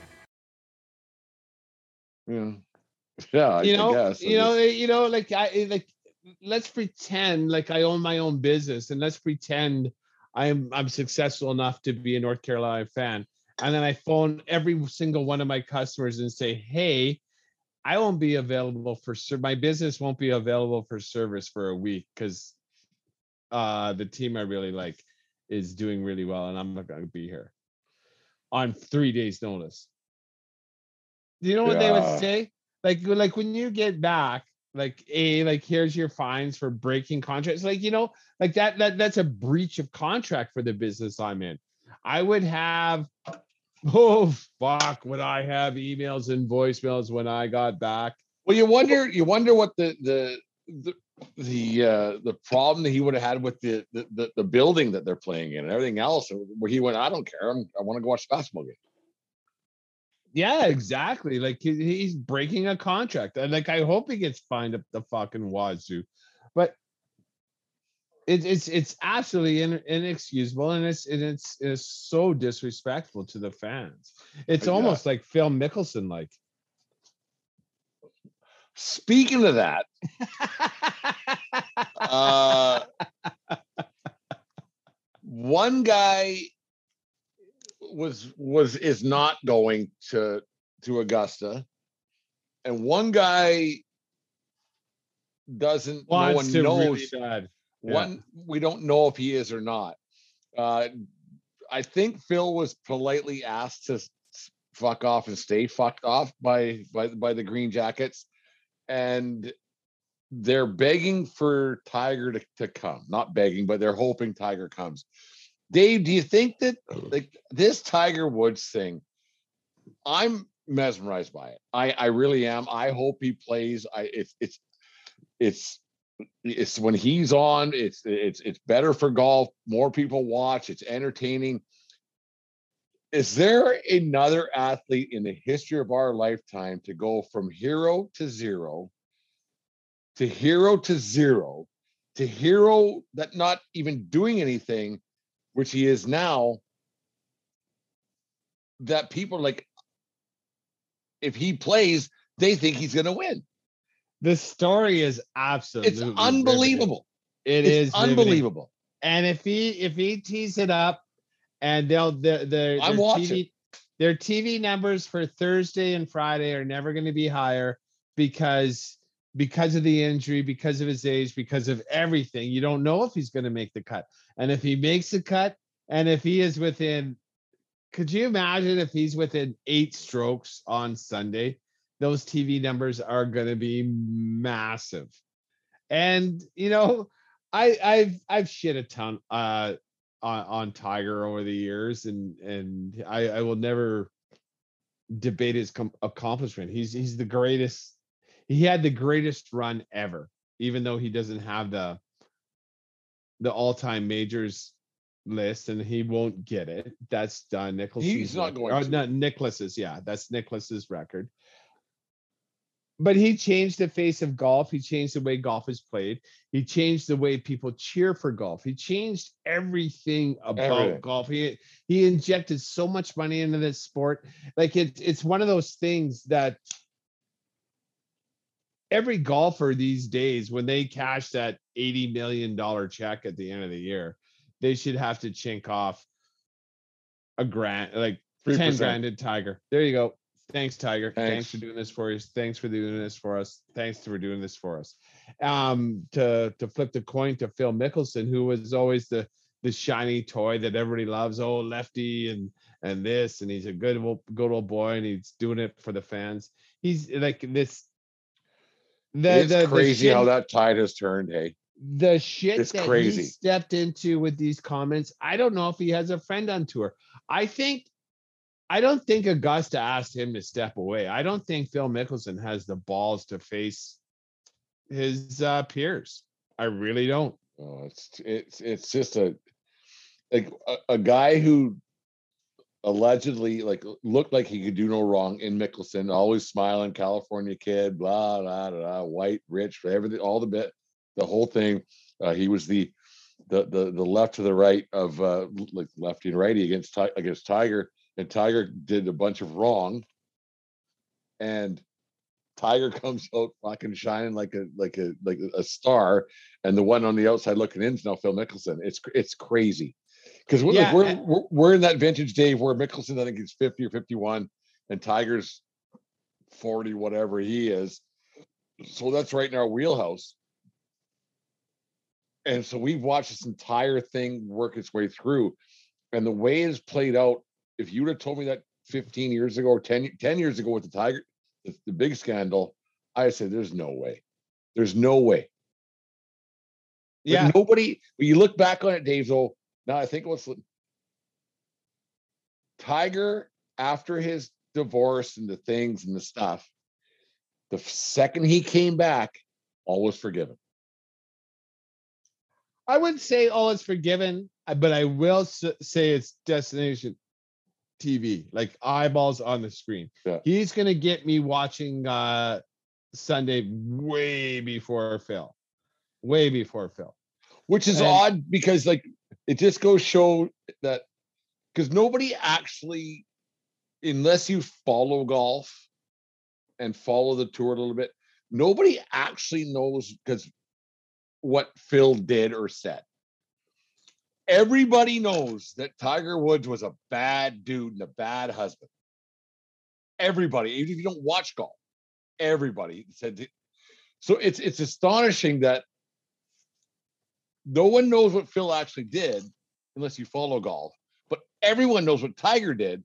Yeah mm. *laughs* yeah I you know, guess. You know, eh, you know, like I eh, like let's pretend like I own my own business and let's pretend I'm I'm successful enough to be a North Carolina fan. And then I phone every single one of my customers and say, "Hey, I won't be available for my business won't be available for service for a week because uh the team I really like is doing really well and I'm not going to be here on 3 days notice." Do you know what yeah. they would say? Like like when you get back like a like here's your fines for breaking contracts like you know like that that that's a breach of contract for the business i'm in i would have *laughs* oh fuck would i have emails and voicemails when i got back well you wonder you wonder what the the the the uh the problem that he would have had with the, the the building that they're playing in and everything else where he went i don't care I'm, i want to go watch basketball game yeah, exactly. Like he's breaking a contract. And like I hope he gets fined up the fucking wazoo. But it, it's it's absolutely in, inexcusable and it's and it's it's so disrespectful to the fans. It's yeah. almost like Phil Mickelson like. Speaking of that, *laughs* *laughs* uh, one guy was was is not going to to Augusta, and one guy doesn't. Wants no one knows. Really yeah. One we don't know if he is or not. Uh, I think Phil was politely asked to fuck off and stay fucked off by by by the Green Jackets, and they're begging for Tiger to, to come. Not begging, but they're hoping Tiger comes. Dave, do you think that like this Tiger Woods thing? I'm mesmerized by it. I I really am. I hope he plays. I it's it's it's it's when he's on. It's it's it's better for golf. More people watch. It's entertaining. Is there another athlete in the history of our lifetime to go from hero to zero, to hero to zero, to hero that not even doing anything which he is now, that people like, if he plays, they think he's going to win. The story is absolutely it's unbelievable. It it's is unbelievable. And if he if he tees it up, and they'll the the I'm watching. TV, their TV numbers for Thursday and Friday are never going to be higher because because of the injury, because of his age, because of everything. You don't know if he's going to make the cut. And if he makes the cut, and if he is within, could you imagine if he's within eight strokes on Sunday? Those TV numbers are going to be massive. And you know, I I've I've shit a ton uh on, on Tiger over the years, and and I I will never debate his com- accomplishment. He's he's the greatest he had the greatest run ever, even though he doesn't have the the all-time majors list and he won't get it. That's done. Nicklaus. He's not going oh, to. Not Nicklaus's, yeah. That's Nicklaus's record. But he changed the face of golf. He changed the way golf is played. He changed the way people cheer for golf. He changed everything about everything. golf. He he injected so much money into this sport. Like it's it's one of those things that every golfer these days, when they cash that $80 million check at the end of the year, they should have to chink off a grant, like 3%. 10 grand in Tiger. There you go. Thanks, Tiger. Thanks. Thanks. for doing this for us. Thanks for doing this for us. Thanks for doing this for us. Um, to to flip the coin to Phil Mickelson, who was always the the shiny toy that everybody loves. Oh, lefty and and this, and he's a good old good old boy, and he's doing it for the fans. He's like this the, it's the, crazy the shit, how that tide has turned. Hey, the shit it's that crazy. he stepped into with these comments. I don't know if he has a friend on tour. I think, I don't think Augusta asked him to step away. I don't think Phil Mickelson has the balls to face his uh, peers. I really don't. Oh, it's it's it's just a like a, a guy who allegedly like looked like he could do no wrong in Mickelson, always smiling, California kid, blah blah blah, white, rich, everything, all the bit, the whole thing. Uh, he was the the the the left to the right of uh, like lefty and righty against against Tiger, and Tiger did a bunch of wrong, and Tiger *laughs* comes out fucking shining like a like a like a star, and the one on the outside looking in is now Phil Mickelson. It's it's crazy because we're, Yeah, we're, eh we're we're in that vintage Dave where Mickelson I think is fifty or fifty one, and Tiger's forty whatever he is. So that's right in our wheelhouse. And so we've watched this entire thing work its way through, and the way it's played out. If you would have told me that 15 years ago or 10, 10 years ago with the Tiger, the, the big scandal, I said, there's no way. There's no way. But Yeah. nobody, when you look back on it, Dave, though, I think what's Tiger, after his divorce and the things and the stuff, the second he came back, all was forgiven. I wouldn't say all is forgiven, uh, but I will say it's destination TV, like eyeballs on the screen. Yeah. He's gonna get me watching uh Sunday way before Phil, way before Phil. which is And- odd because like it just goes show that because nobody actually unless you follow golf and follow the tour a little bit nobody actually knows because what phil did or said. Everybody knows that tiger woods was a bad dude and a bad husband. Everybody even if you don't watch golf everybody said so it's it's astonishing that no one knows what Phil actually did unless you follow golf, but everyone knows what Tiger did.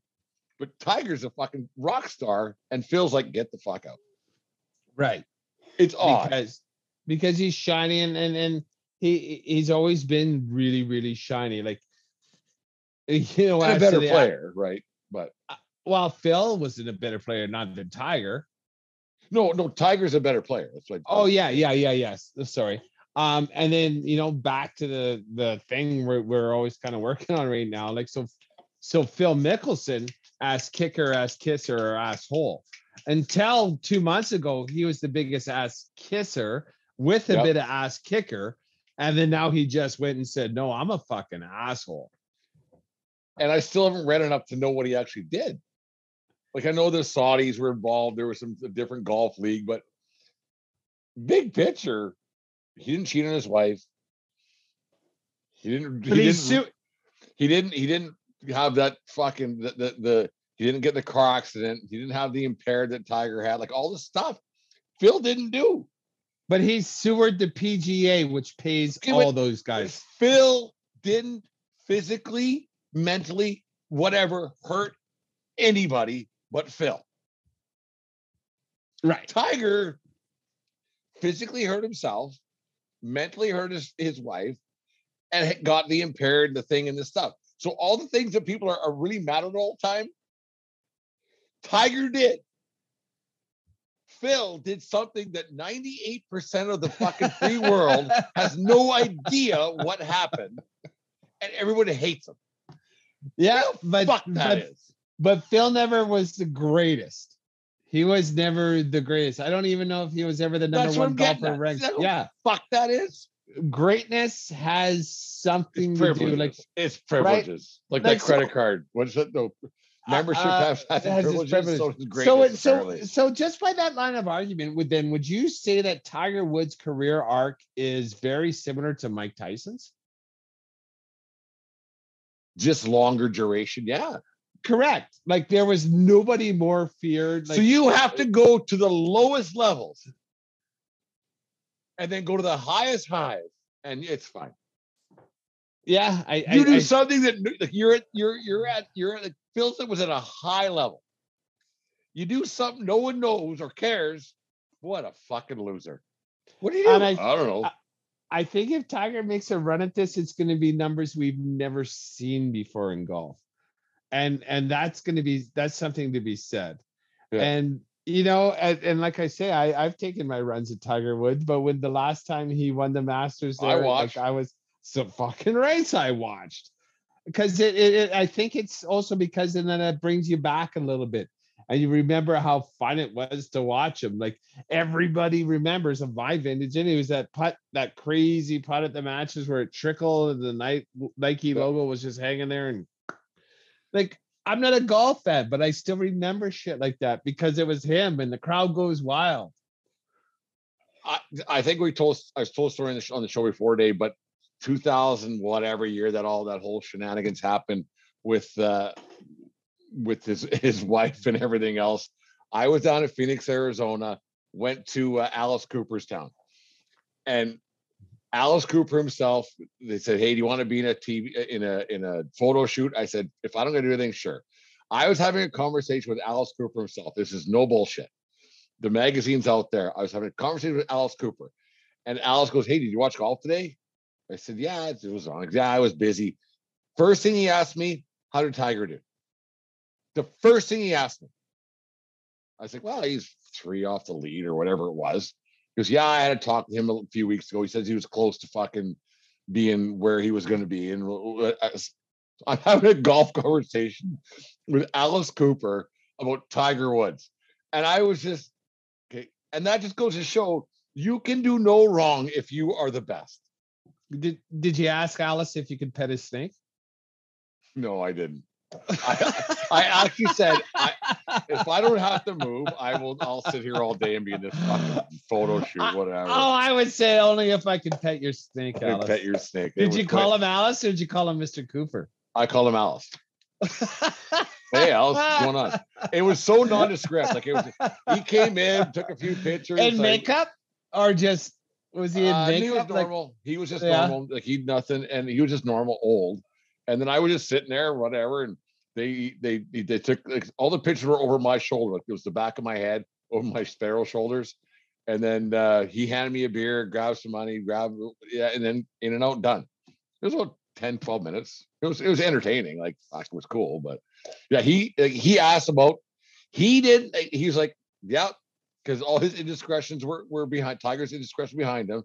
But Tiger's a fucking rock star, and Phil's like, get the fuck out. Right. It's odd. Because because he's shiny and and, and he he's always been really, really shiny. Like *laughs* you know, a better player, right? But Well, Phil wasn't a better player, not than Tiger. no, no, Tiger's a better player. That's what. Oh yeah, yeah, yeah, yes. Uh, Sorry. Um, and then you know, back to the the thing we're we're always kind of working on right now. Like so, so Phil Mickelson as kicker, as kisser, or asshole. Until two months ago, he was the biggest ass kisser with a Yep. bit of ass kicker, and then now he just went and said, "No, I'm a fucking asshole." and I still haven't read enough to know what he actually did. Like I know the Saudis were involved. There was some a different golf league, but big picture, he didn't cheat on his wife. He didn't. He didn't. su- he didn't. He didn't have that fucking the, the the. He didn't get in the car accident. He didn't have the impaired that Tiger had. Like all this stuff, Phil didn't do. but he sewered the PGA, which pays all those guys. Phil didn't physically, mentally, whatever hurt anybody but Phil. Right. Tiger physically hurt himself, mentally hurt his, his wife, and got the impaired, the thing, and the stuff. So all the things that people are, are really mad at all the time, Tiger did. Phil did something that 98% of the fucking free world *laughs* has no idea what happened, and everyone hates him. Yeah, but fuck that but, is. but Phil never was the greatest. He was never the greatest. I don't even know if he was ever the number That's one golfer ranked. Is that what- Yeah, Fuck that is. greatness has something It's to do privileges. like it's privileges. Like, Like, that so- credit card. What's it? No membership uh, has, has, has privileges. privileges. So, does so. greatness, so so just by that line of argument, would then would you say that Tiger Woods' career arc is very similar to Mike Tyson's? just longer duration. Yeah. Correct. Like there was nobody more feared. Like so you have to go to the lowest levels and then go to the highest highs, and it's fine. yeah, I, You I, do I- something that like, you're at you're you're at you're at like Philson was at a high level. You do something no one knows or cares. What a fucking loser. What do you do? I, I- don't know. I- I think if Tiger makes a run at this, it's going to be numbers we've never seen before in golf, and and that's going to be that's something to be said. Yeah. And you know, and, and like I say, I I've taken my runs at Tiger Woods, but when the last time he won the Masters, I there, like, watched. I was some fucking race I watched because it, it, it I think it's also because and then it brings you back a little bit. And you remember how fun it was to watch him. Like everybody remembers of my vintage, and it was that putt, that crazy putt at the Masters where it trickled and the night Nike logo was just hanging there, and like I'm not a golf fan, but I still remember shit like that because it was him and the crowd goes wild. I, I think we told I was told a story on the, sh- on the show before, Dave, but 2000 whatever year that all that whole shenanigans happened with uh with his *laughs* his wife and everything else. I was down in Phoenix, Arizona, went to uh, Alice Cooperstown, and Alice Cooper himself. They said, "Hey, do you want to be in a TV in a in a photo shoot?" I said, "If I don't get to do anything, sure." I was having a conversation with Alice Cooper himself. This is no bullshit. The magazine's out there. I was having a conversation with Alice Cooper, and Alice goes, "Hey, did you watch golf today?" I said, "Yeah, it was on." Yeah, I was busy. First thing he asked me, "How did Tiger do?" The first thing he asked me, I was like, "Well, he's three off the lead or whatever it was." Goes, "Yeah, I had a talk to him a few weeks ago. He says he was close to fucking being where he was going to be." And uh, was- *laughs* I'm having a golf conversation with Alice Cooper about Tiger Woods, and I was just okay. And that just goes to show you can do no wrong if you are the best. Did Did you ask Alice if you could pet his snake? No, I didn't. I, I actually said, I, if I don't have to move, I will. I'll sit here all day and be in this photo shoot, I- whatever. Oh, I would say only if I could pet your snake, And Alice. pet your snake. Did you call quite- him Alice or did you call him Mr. Cooper? I call him Alice. *laughs* Hey, Alice, what's going on? It was so nondescript. Like it was. He came in, took a few pictures. In like, makeup or just was he in Uh, he was makeup? Like, normal. he was just Yeah. normal. Like he'd nothing, and he was just normal old. And then I was just sitting there, whatever. And they they they took like, all the pictures were over my shoulder. Like it was the back of my head, *laughs* over my sparrow shoulders. And then uh, he handed me a beer, grabbed some money, grabbed yeah, and then in and out, done. It was about 10, 12 minutes. It was it was entertaining. Like fuck, it was cool. But yeah, he he asked about. He did. He was like, yeah, because all his indiscretions were were behind Tiger's indiscretion behind him.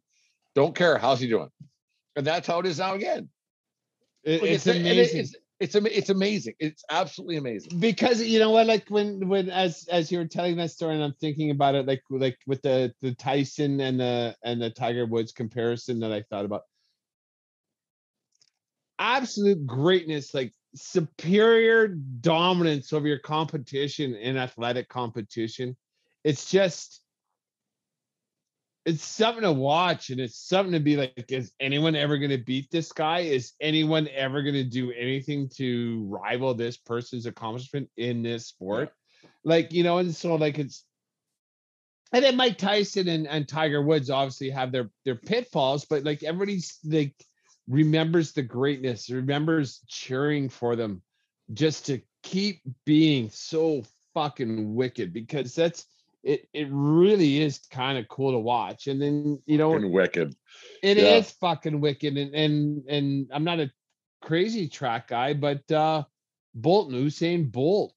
Don't care. How's he doing? And that's how it is now again. It- Like, it's and it- amazing. It's, it's it's amazing. It's absolutely amazing. because you know what like when when as as you were telling that story and i'm thinking about it like like with the the tyson and the and the tiger woods comparison that i thought about absolute greatness like superior dominance over your competition in athletic competition it's just it's something to watch and it's something to be like is anyone ever going to beat this guy? Is anyone ever going to do anything to rival this person's accomplishment in this sport? Like you know and so like it's and then mike tyson and, and tiger woods obviously have their their pitfalls but like everybody's like remembers the greatness remembers cheering for them just to keep being so fucking wicked because that's it it really is kind of cool to watch and then you know Fucking wicked. it is Yeah. fucking wicked and and and i'm not a crazy track guy but uh bolton usain bolt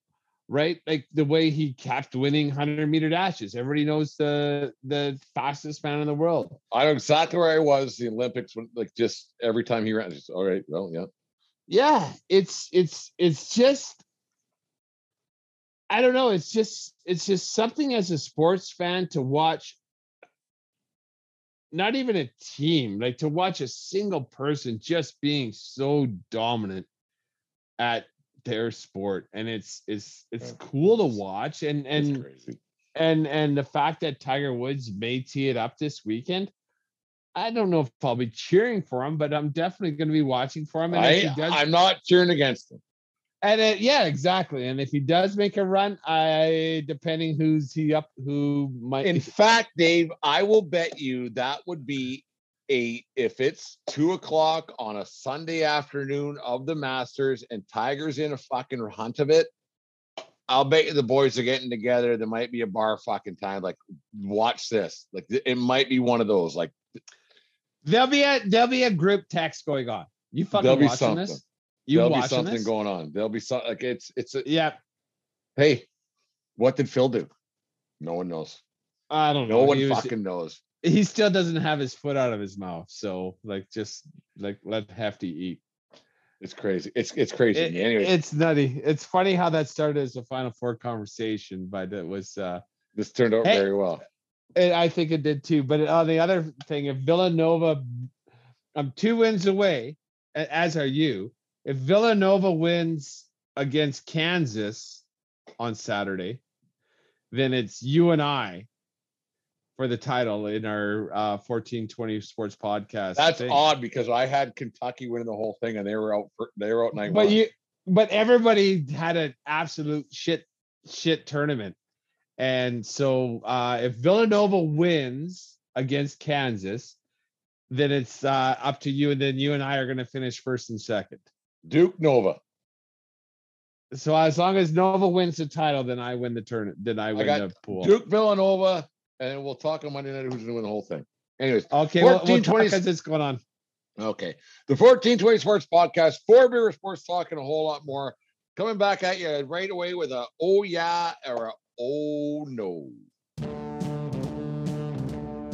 right like the way he kept winning 100 meter dashes everybody knows the the fastest man in the world I know exactly where I was. The Olympics, when like just every time he ran, just all right. Well, yeah. yeah it's it's it's just i don't know it's just it's just something as a sports fan to watch not even a team like to watch a single person just being so dominant at their sport and it's it's it's Yeah. cool to watch and and crazy. and and the fact that Tiger Woods may tee it up this weekend I don't know if I'll be cheering for him, but I'm definitely going to be watching for him. And if I, he does, I'm not cheering against him. And it, yeah, exactly. And if he does make a run, I depending who's he up, who might. In fact, Dave, I will bet you that would be a if it's two o'clock on a Sunday afternoon of the Masters and Tiger's in a fucking hunt of it. I'll bet you the boys are getting together. There might be a bar fucking time. Like, watch this. Like, it might be one of those. Like, there'll be a there'll be a group text going on. You fucking watching something. this? You there'll be something this? going on. There'll be something. Like, it's it's a, Yeah, hey, what did Phil do? No one knows. I don't know. No one was- fucking knows. he still doesn't have his foot out of his mouth. So like, just like let Hefty eat. It's crazy. It's it's crazy. It- anyway, it's nutty. It's funny how that started as a Final Four conversation, but it was. uh this turned out Hey, very well. And I think it did too. But on the other thing, if Villanova, I'm two wins away, as are you. If Villanova wins against Kansas on Saturday, then it's you and I for the title in our uh 1420 sports podcast. That's thing. odd because I had Kentucky winning the whole thing and they were out. For, they were out night But one. you but everybody had an absolute shit shit tournament. And so uh if Villanova wins against Kansas, then it's uh up to you and then you and I are going to finish first and second. Duke Nova. So as long as Nova wins the title, then I win the tournament. Then I win got the pool. Duke Villanova, and we'll talk on Monday night who's going to win the whole thing. Anyways, Okay, we'll, we'll talk it's going on. okay. The 1420 Sports Podcast, four beer sports talk, and a whole lot more. Coming back at you right away with a oh yeah or a oh no.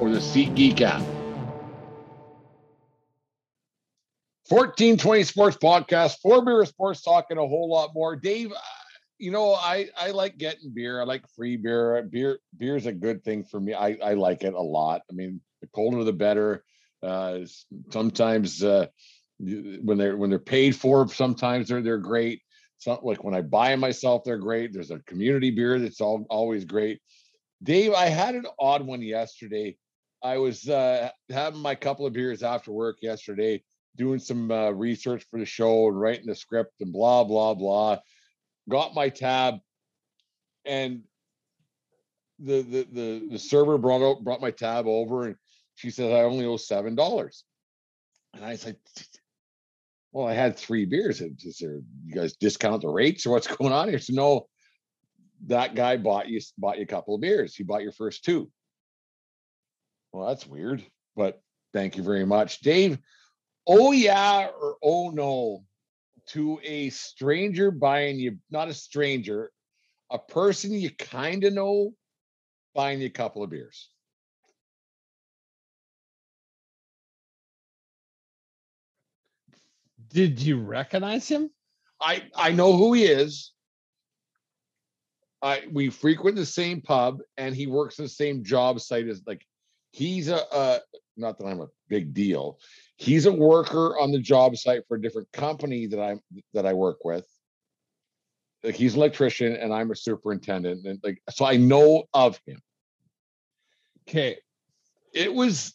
or the SeatGeek app. 1420 Sports Podcast, four beer sports talk, and a whole lot more. Dave, uh, you know, I I like getting beer. I like free beer. Beer is a good thing for me. I I like it a lot. I mean, the colder the better. Uh, sometimes uh, when they're when they're paid for, sometimes they're they're great. Like when I buy 'em myself, they're great. There's a community beer that's all, always great. Dave, I had an odd one yesterday. I was uh, having my couple of beers after work yesterday, doing some uh, research for the show and writing the script and blah blah blah. Got my tab, and the the the, the server brought out brought my tab over, and she said I only owe seven dollars. And I said, "Well, I had three beers. Is there you guys discount the rates or what's *laughs* going on here?" So no, that guy bought you bought you a couple of beers. He bought your first two. Well, that's weird, but thank you very much, Dave. Oh yeah or oh no to a stranger buying you, not a stranger, a person you kind of know buying you a couple of beers. Did you recognize him? I I know who he is. I we frequent the same pub, and he works the same job site as like he's a uh, not that I'm a big deal. He's a worker on the job site for a different company that I'm that I work with. Like he's an electrician, and I'm a superintendent, and like so I know of him. Okay. It was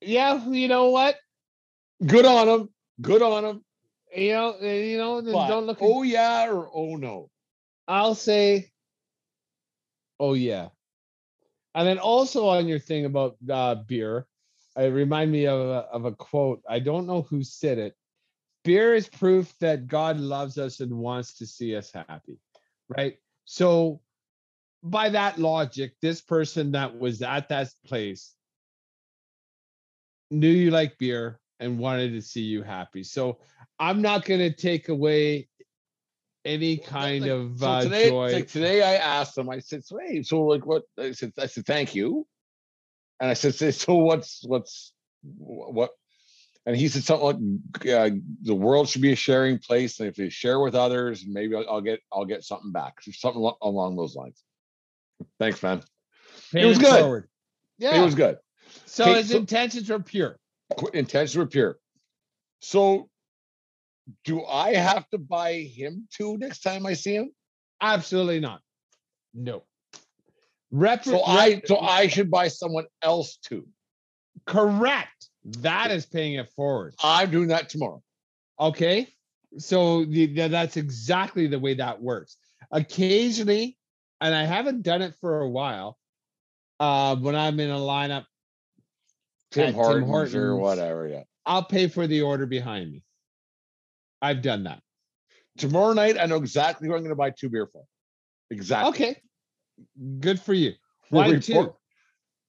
Yeah, you know what? good on him. Good on him. You know, uh, you know, But, don't look. oh yeah or oh no. I'll say, oh yeah. And then also on your thing about uh, beer, it remind me of a, of a quote. I don't know who said it. Beer is proof that God loves us and wants to see us happy, right? So, by that logic, this person that was at that place knew you like beer and wanted to see you happy. So, I'm not going to take away any kind Like, of so uh, today, joy. like today I asked him, I said, so hey, so like what I said, I said, thank you. And I said, so so what's what's wh- what? And he said something like uh, the world should be a sharing place. And if you share with others, maybe I'll, I'll get I'll get something back. Something along those lines. Thanks, man. Pay was good. forward. Yeah. It was good. So his so- intentions were pure. Intentions were pure. So do I have to buy him too next time I see him? Absolutely not. No. Rep- So I so I should buy someone else too. correct. That is paying it forward. I'm doing that tomorrow. Okay. So the, the- that's exactly the way that works. Occasionally, and I haven't done it for a while. Uh, when I'm in a lineup, Tim Tim Hortons, or whatever. Yeah. I'll pay for the order behind me. I've done that. Tomorrow night, I know exactly who I'm going to buy two beer for. Exactly. Okay, good for you. Why two?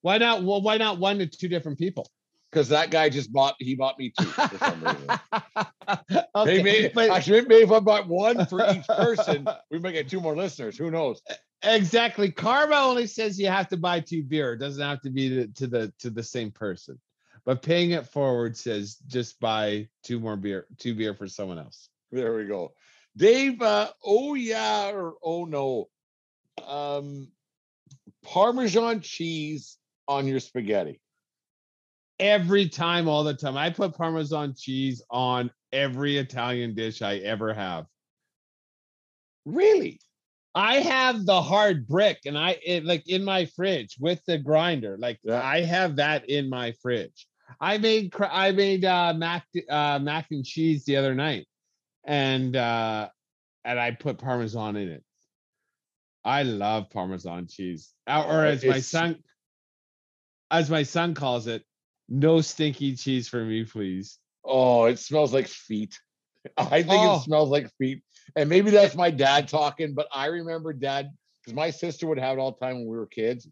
Why not? Well, why not one to two different people? Because that guy just bought. He bought me two for some reason. *laughs* okay, Hey, maybe, but- actually, maybe if I bought one for each person, we might get two more listeners. Who knows? Exactly. Karma only says you have to buy two beer. It doesn't have to be the, to the to the same person. But paying it forward says just buy two more beer, two beer for someone else. There we go. Dave, uh, oh yeah or oh no. Um, Parmesan cheese on your spaghetti. Every time, all the time. I put Parmesan cheese on every Italian dish I ever have. Really? I have the hard brick and I it like in my fridge with the grinder. Like Yeah. I have that in my fridge. I made I made uh mac uh mac and cheese the other night and uh and I put parmesan in it. I love parmesan cheese. Or Oh, as my son as my son calls it, no stinky cheese for me, please. Oh, it smells like feet. *laughs* I think Oh. it smells like feet. And maybe that's my dad talking, but I remember dad because my sister would have it all the time when we were kids.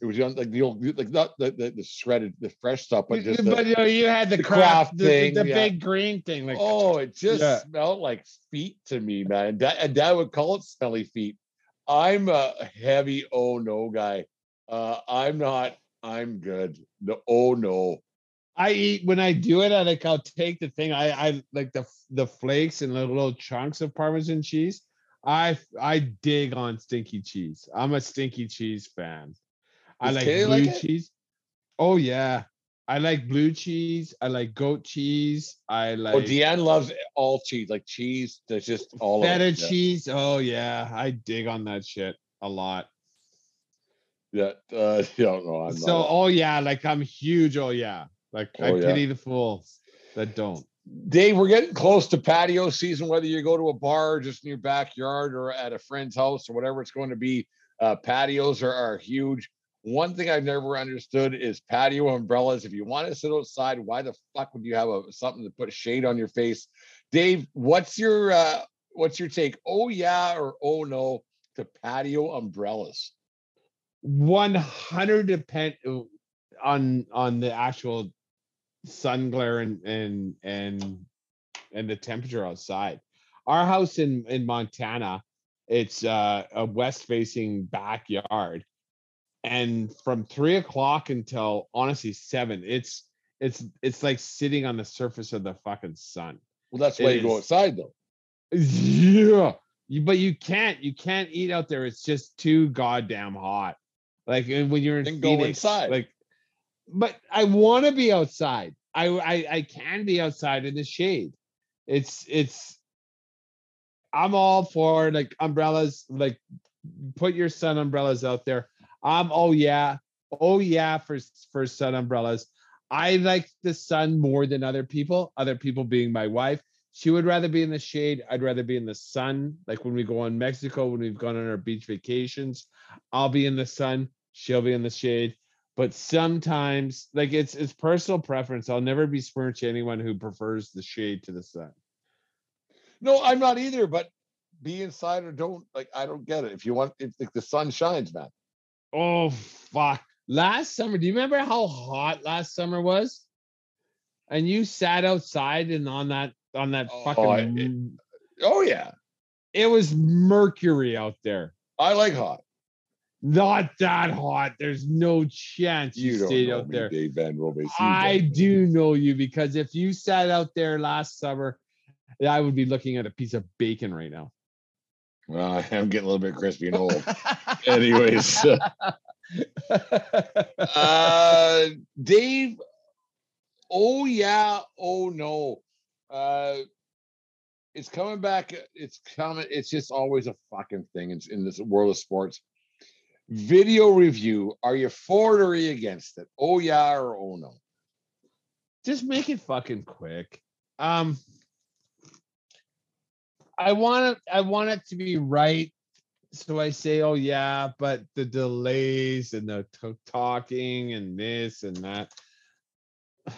It was on, like the old, like not the, the, the shredded, the fresh stuff, but just the- but you know, you had the, the Kraft, Kraft the, thing, the yeah. big green thing. Like oh, it just Yeah. smelled like feet to me, man. And dad, and dad would call it smelly feet. I'm a heavy oh no guy. Uh, I'm not. I'm good. The oh no. I eat when I do it. I like I'll take the thing. I I like the the flakes and the little chunks of Parmesan cheese. I I dig on stinky cheese. I'm a stinky cheese fan. I like Kaylee blue like cheese. Oh yeah, I like blue cheese. I like goat cheese. I like oh, Deanne loves all cheese, like cheese. That's just all feta of it. Yeah. cheese. Oh yeah, I dig on that shit a lot. Yeah, uh, *laughs* you don't know. I'm so not. oh yeah, like I'm huge. Oh yeah, like I Oh, yeah. pity the fools that don't. Dave, we're getting close to patio season. Whether you go to a bar just in your backyard or at a friend's house or whatever it's going to be, uh, patios are, are huge. One thing I've never understood is patio umbrellas. If you want to sit outside, why the fuck would you have a something to put shade on your face? Dave, what's your uh, what's your take? Oh yeah or oh no to patio umbrellas? 100 depend uh, on on the actual sun glare and and and and the temperature outside our house in in montana it's uh, a west facing backyard and from three o'clock until honestly seven it's it's it's like sitting on the surface of the fucking sun Well, that's It why you go is. outside though. yeah you, but you can't you can't eat out there it's just too goddamn hot like when you're in Then go Phoenix, inside. like but i want to be outside. I, I i can be outside in the shade. It's it's i'm all for like umbrellas like put your sun umbrellas out there. I'm oh yeah oh yeah for for sun umbrellas. I like the sun more than other people other people being my wife. She would rather be in the shade. I'd rather be in the sun. Like when we go on mexico when we've gone on our beach vacations i'll be in the sun. She'll be in the shade but sometimes like it's it's personal preference i'll never be to anyone who prefers the shade to the sun No, I'm not either. But be inside or don't like. I don't get it. If you want, if, if the sun shines, man. oh fuck last summer do you remember how hot last summer was and you sat outside and on that on that Oh, fucking I- m- Oh yeah, it was mercury out there I like hot. Not that hot there's no chance you, You stayed out me, there Dave Van Robe. I do know you because if you sat out there last summer, I would be looking at a piece of bacon right now. Well, *laughs* I am getting a little bit crispy and old. *laughs* Anyways, uh, Dave. Oh yeah. Oh no. Uh, it's coming back. It's coming. It's just always a fucking thing in, in this world of sports. Video review. Are you for it or are you against it? Oh yeah or oh no? Just make it fucking quick. Um, I want it. I want it to be right. So I say, oh yeah, but the delays and the t- talking and this and that. *sighs*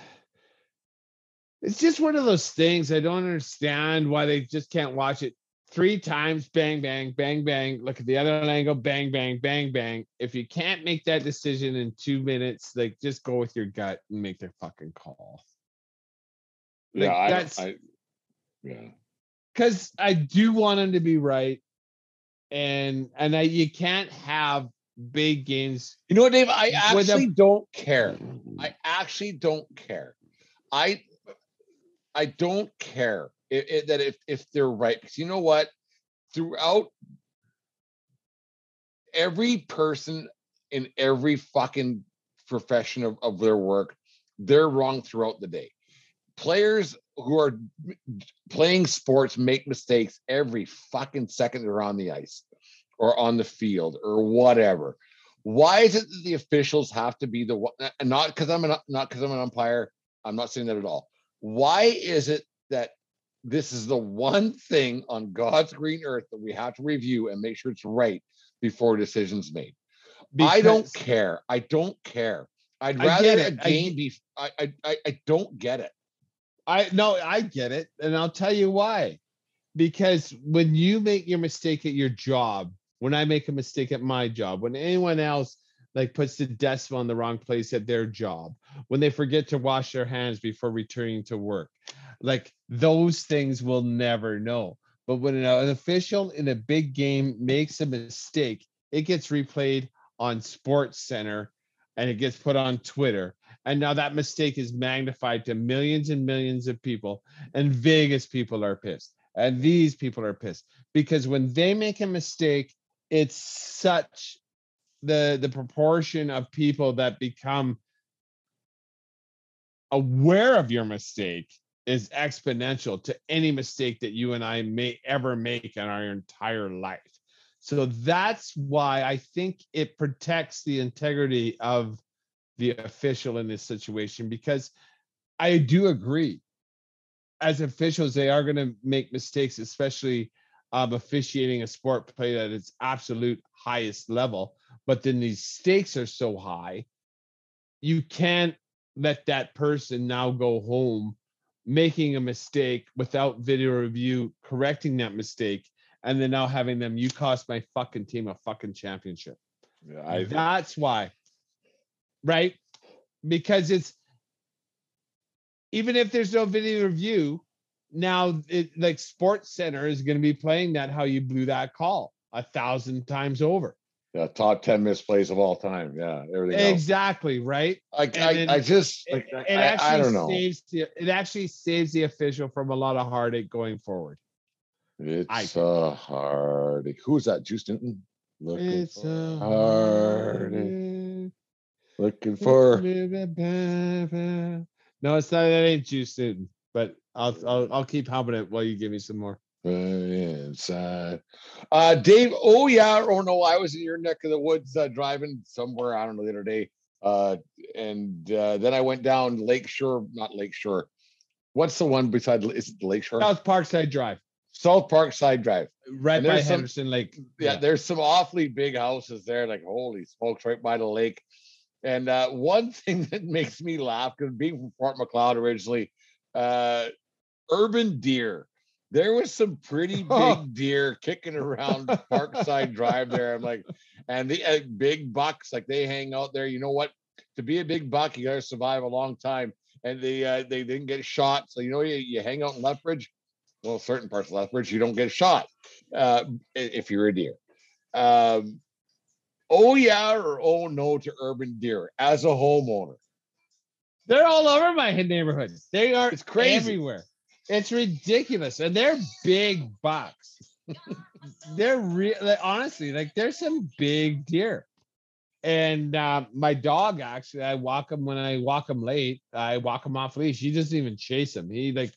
It's just one of those things. I don't understand why they just can't watch it three times. Bang, bang, bang, bang. Look at the other angle. Bang, bang, bang, bang. If you can't make that decision in two minutes, like just go with your gut and make their fucking call. Like, yeah, that's I, yeah. because I do want him to be right, and and I you can't have big games. You know what, Dave? I a- actually don't care. I mm. actually don't care. I I don't care i- i- that if if they're right because you know what, throughout every person in every fucking profession of, of their work, they're wrong throughout the day. Players who are playing sports make mistakes every fucking second they're on the ice or on the field or whatever. Why is it that the officials have to be the one? Not because I'm an not because I'm an umpire. I'm not saying that at all. Why is it that this is the one thing on God's green earth that we have to review and make sure it's right before decisions made? I don't care. I don't care. I'd rather a it. I game be. I, I I I don't get it. I no, I get it, and I'll tell you why. Because when you make your mistake at your job, when I make a mistake at my job, when anyone else like puts the decimal in the wrong place at their job, when they forget to wash their hands before returning to work, like those things we'll never know. But when an, official in a big game makes a mistake, it gets replayed on Sports Center and it gets put on Twitter. And now that mistake is magnified to millions and millions of people. And Vegas people are pissed. And these people are pissed because when they make a mistake, it's such the the proportion of people that become aware of your mistake is exponential to any mistake that you and I may ever make in our entire life. So that's why I think it protects the integrity of the official in this situation because I do agree. As officials, they are going to make mistakes, especially um, officiating a sport played at its absolute highest level. But then these stakes are so high, you can't let that person now go home making a mistake without video review, correcting that mistake, and then now having them, you cost my fucking team a fucking championship. Yeah, I That's why. Right? Because it's even if there's no video review, now it like Sports Center is going to be playing that how you blew that call a thousand times over. Yeah, top ten misplays of all time. Yeah, everything. else. Exactly, right? I, I, then I just It, like it I, actually I don't know. saves the it actually saves the official from a lot of heartache going forward. It's a heartache. Who's that? Juice Newton. Looking It's for a heartache. Looking for. No, it's not. That ain't Juice Newton. But I'll I'll I'll keep humming it while you give me some more. Inside. Uh, Dave. Oh yeah. Oh no. I was in your neck of the woods uh, driving somewhere. I don't know the other day. Uh, and uh, then I went down Lakeshore, not Lakeshore. What's the one beside? Is it Lakeshore? South Parkside Drive, South Parkside Drive. right by there's some- Henderson Lake. yeah, there's some awfully big houses there. Like, holy smokes, right by the lake. And uh, one *laughs* thing that makes me laugh, because being from Fort Macleod originally, uh, urban deer. There was some pretty *laughs* big deer kicking around Parkside Drive there. I'm like, and the uh, big bucks, like they hang out there. You know what? To be a big buck, you got to survive a long time. And they uh, they didn't get shot. So you know you, you hang out in Lethbridge. Well, certain parts of Lethbridge, you don't get shot uh, if you're a deer. Um, oh yeah or oh no to urban deer as a homeowner. They're all over my neighborhood. They are It's crazy. everywhere. It's ridiculous, and they're big bucks. *laughs* they're real. Like, honestly, like there's some big deer. And uh, my dog actually, I walk him when I walk him late. I walk him off leash. He doesn't even chase him. He like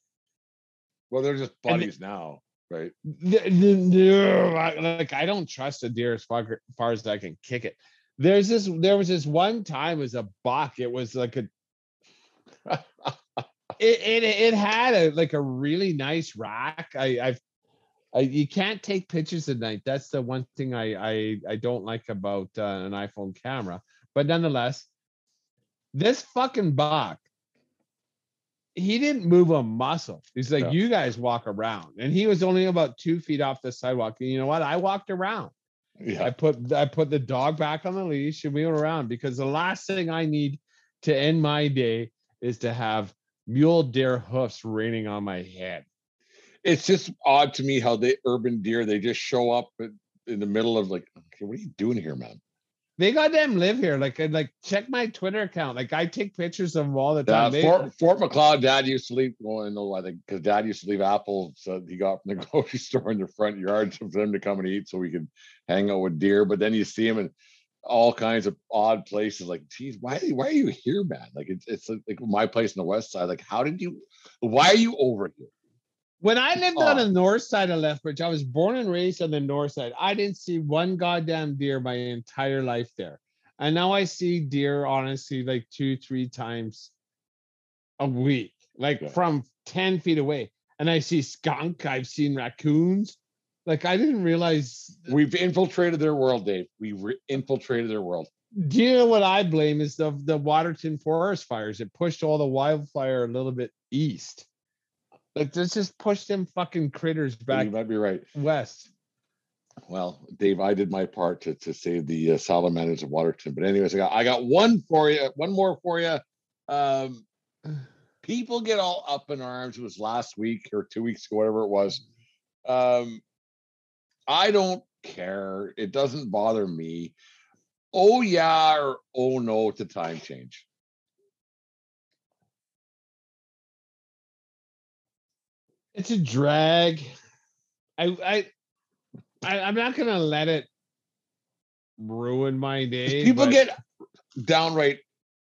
Well, they're just buddies now, right? the- the- the- like I don't trust a deer as far, far as I can kick it. There's this. There was this one time as a buck. It was like a. *laughs* It, it it had a like a really nice rack. I I've I, you can't take pictures at night. That's the one thing I I, I don't like about uh, an iPhone camera. But nonetheless, this fucking buck, he didn't move a muscle. He's like, you guys walk around, and he was only about two feet off the sidewalk. And you know what? I walked around. Yeah. I put I put the dog back on the leash and we went around because the last thing I need to end my day is to have mule deer hoofs raining on my head. It's just odd to me how the urban deer they just show up in the middle of like, okay, what are you doing here, man? They goddamn live here. Like, and like check my Twitter account. Like, I take pictures of them all the time. They- Fort, Fort Macleod, Dad used to leave. Well, I know think because Dad used to leave apples so he got from the *laughs* grocery store in the front yard for them to come and eat, so we could hang out with deer. But then you see him in all kinds of odd places. Like, geez, why why are you here, man? Like it's it's like my place in the west side. Like, how did you? Why are you over here? when I lived on Oh. the north side of Lethbridge, I was born and raised on the north side. I didn't see one goddamn deer my entire life there. And now I see deer, honestly, like two, three times a week, like Yeah. from 10 feet away. And I see skunk, I've seen raccoons. Like I didn't realize. We've infiltrated their world, Dave. We re- infiltrated their world. Do you know what I blame is the the Waterton forest fires? It pushed all the wildfire a little bit east. Like let's just pushed them fucking critters back You might be right. west. Well, Dave, I did my part to, to save the uh, salamanders of Waterton. But anyways, I got I got one for you, one more for you. Um, *sighs* people get all up in arms. It was last week or two weeks ago, whatever it was. Um, I don't care. It doesn't bother me. Oh yeah or oh no to time change. It's a drag. I I, I I'm not gonna let it ruin my day. People get downright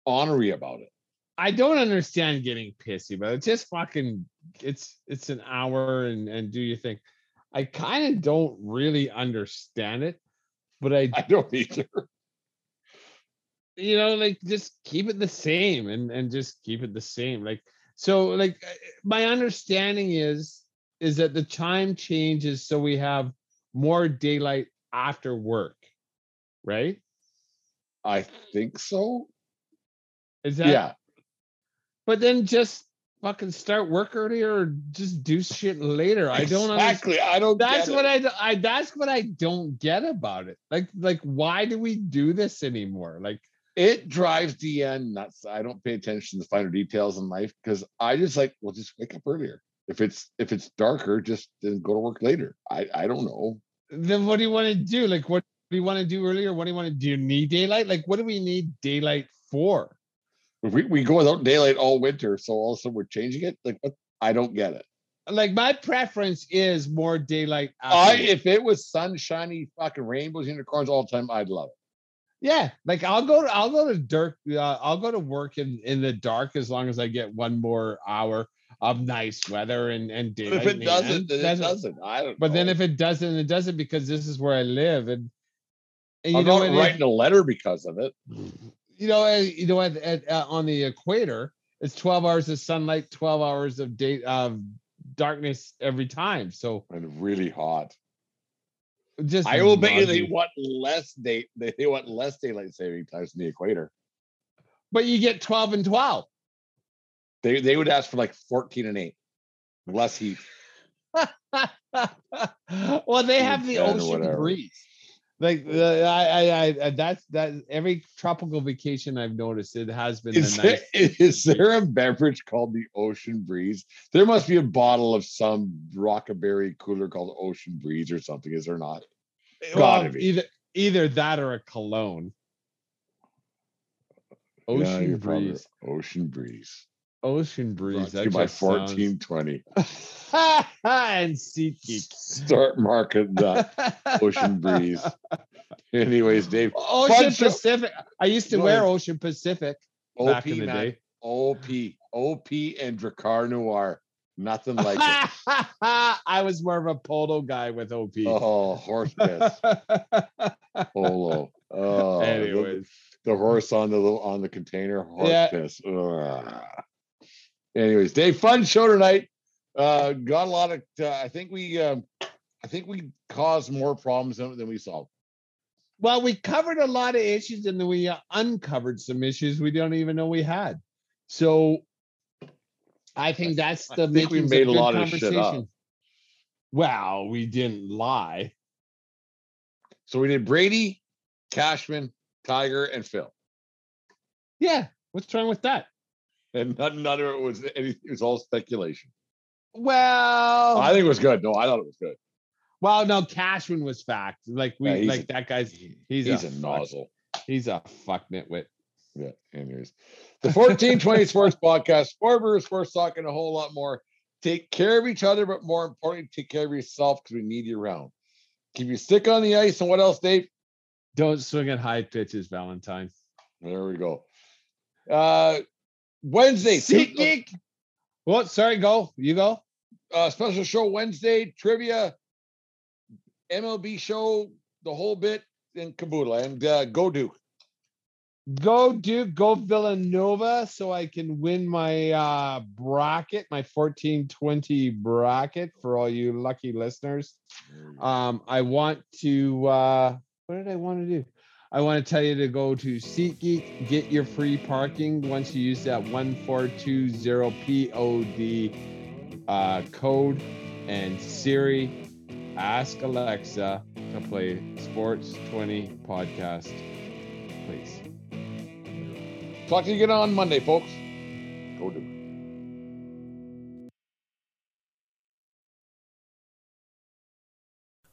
honorary about it. I don't understand getting pissy, but it's just fucking it's it's an hour and and do you think I kind of don't really understand it, but I *laughs* I don't either. you know like just keep it the same and and just keep it the same like so like my understanding is is that the time changes so we have more daylight after work right I think so. is that yeah. but then just fucking start work earlier or just do shit later i don't understand exactly. I don't. that's get what it. I, I that's what i don't get about it like like why do we do this anymore like it drives Deanne nuts. I don't pay attention to the finer details in life because I just like, well, just wake up earlier. If it's if it's darker, just then go to work later. I I don't know. then what do you want to do? Like, what do you want to do earlier? What do you want to do? You need daylight? Like, what do we need daylight for? We, we go without daylight all winter, so all of a sudden we're changing it. Like what? I don't get it. Like, my preference is more daylight. I if it was sunshiny fucking rainbows unicorns all the time, I'd love it. yeah, like I'll go to I'll go to dark. Uh, I'll go to work in in the dark as long as I get one more hour of nice weather and and But daylight. if it doesn't, then it Doesn't- doesn't. I don't. But then if it doesn't, it doesn't because this is where I live and. And you I'm know not writing a letter because of it. You know, uh, you know, at, at, uh, on the equator, it's 12 hours of sunlight, 12 hours of day of darkness every time. So And really hot. just I will bet you they want less day. They, they want less daylight saving times than the equator. but you get 12 and 12. They they would ask for like 14 and 8. Less heat. *laughs* well, they have the ocean breeze. Like uh, I, I, I, I, that's that. Every tropical vacation I've noticed, it has been Is the there, nice. *laughs* is there a beverage called the Ocean Breeze? There must be a bottle of some rockaberry cooler called Ocean Breeze or something, is there not? Well, gotta be. either either that or a cologne. Ocean you're breeze. Ocean Breeze. Ocean breeze. That you by sounds- 1420. *laughs* and SeatGeek. Start marketing *laughs* that Ocean Breeze. Anyways, Dave. Ocean show. Pacific. I used to Go wear ahead. Ocean Pacific OP, back in the man. day. OP. OP and Drakkar Noir. Nothing like it. *laughs* I was more of a polo guy with OP. Oh, horse piss. Polo. Oh, the- Anyways, the horse on the little on the container horse Yeah. piss. Ugh. Anyways, Dave, fun show tonight. Uh, got a lot of. Uh, I think we um, I think we caused more problems than, than we solved. Well, we covered a lot of issues and then we uh, uncovered some issues we don't even know we had. So I think that's the. I think we made a lot of shit up. Well, we didn't lie. So we did Brady, Cashman, Tiger, and Phil. Yeah, what's wrong with that? And none, none of it was any, it was all speculation. Well, I think it was good. No, I thought it was good. well, no, Cashman was fact. Like we, Yeah, like a- that guy's he's, He's, a, a, nozzle. He's a fuck nitwit. Yeah. Anyways, the 1420 Sports Podcast, Sport Brewer Sports Talk, and a whole lot more. Take care of each other, but more importantly, take care of yourself because we need you around. Keep your stick on the ice. And what else, Dave? Don't swing at high pitches, Valentine. There we go. Uh Wednesday, SeatGeek. Well, sorry, go. You go. uh, special show Wednesday, trivia, MLB show, the whole bit in caboodle. And uh, go Duke. Go Duke, go Villanova so I can win my uh bracket, my 1420 bracket for all you lucky listeners. Um, I want to uh what did I want to do? I want to tell you to go to SeatGeek, get your free parking once you use that 1420 POD uh, code and Siri ask Alexa to play Sports 20 podcast, please. Talk to you again on Monday, folks. Go Duke.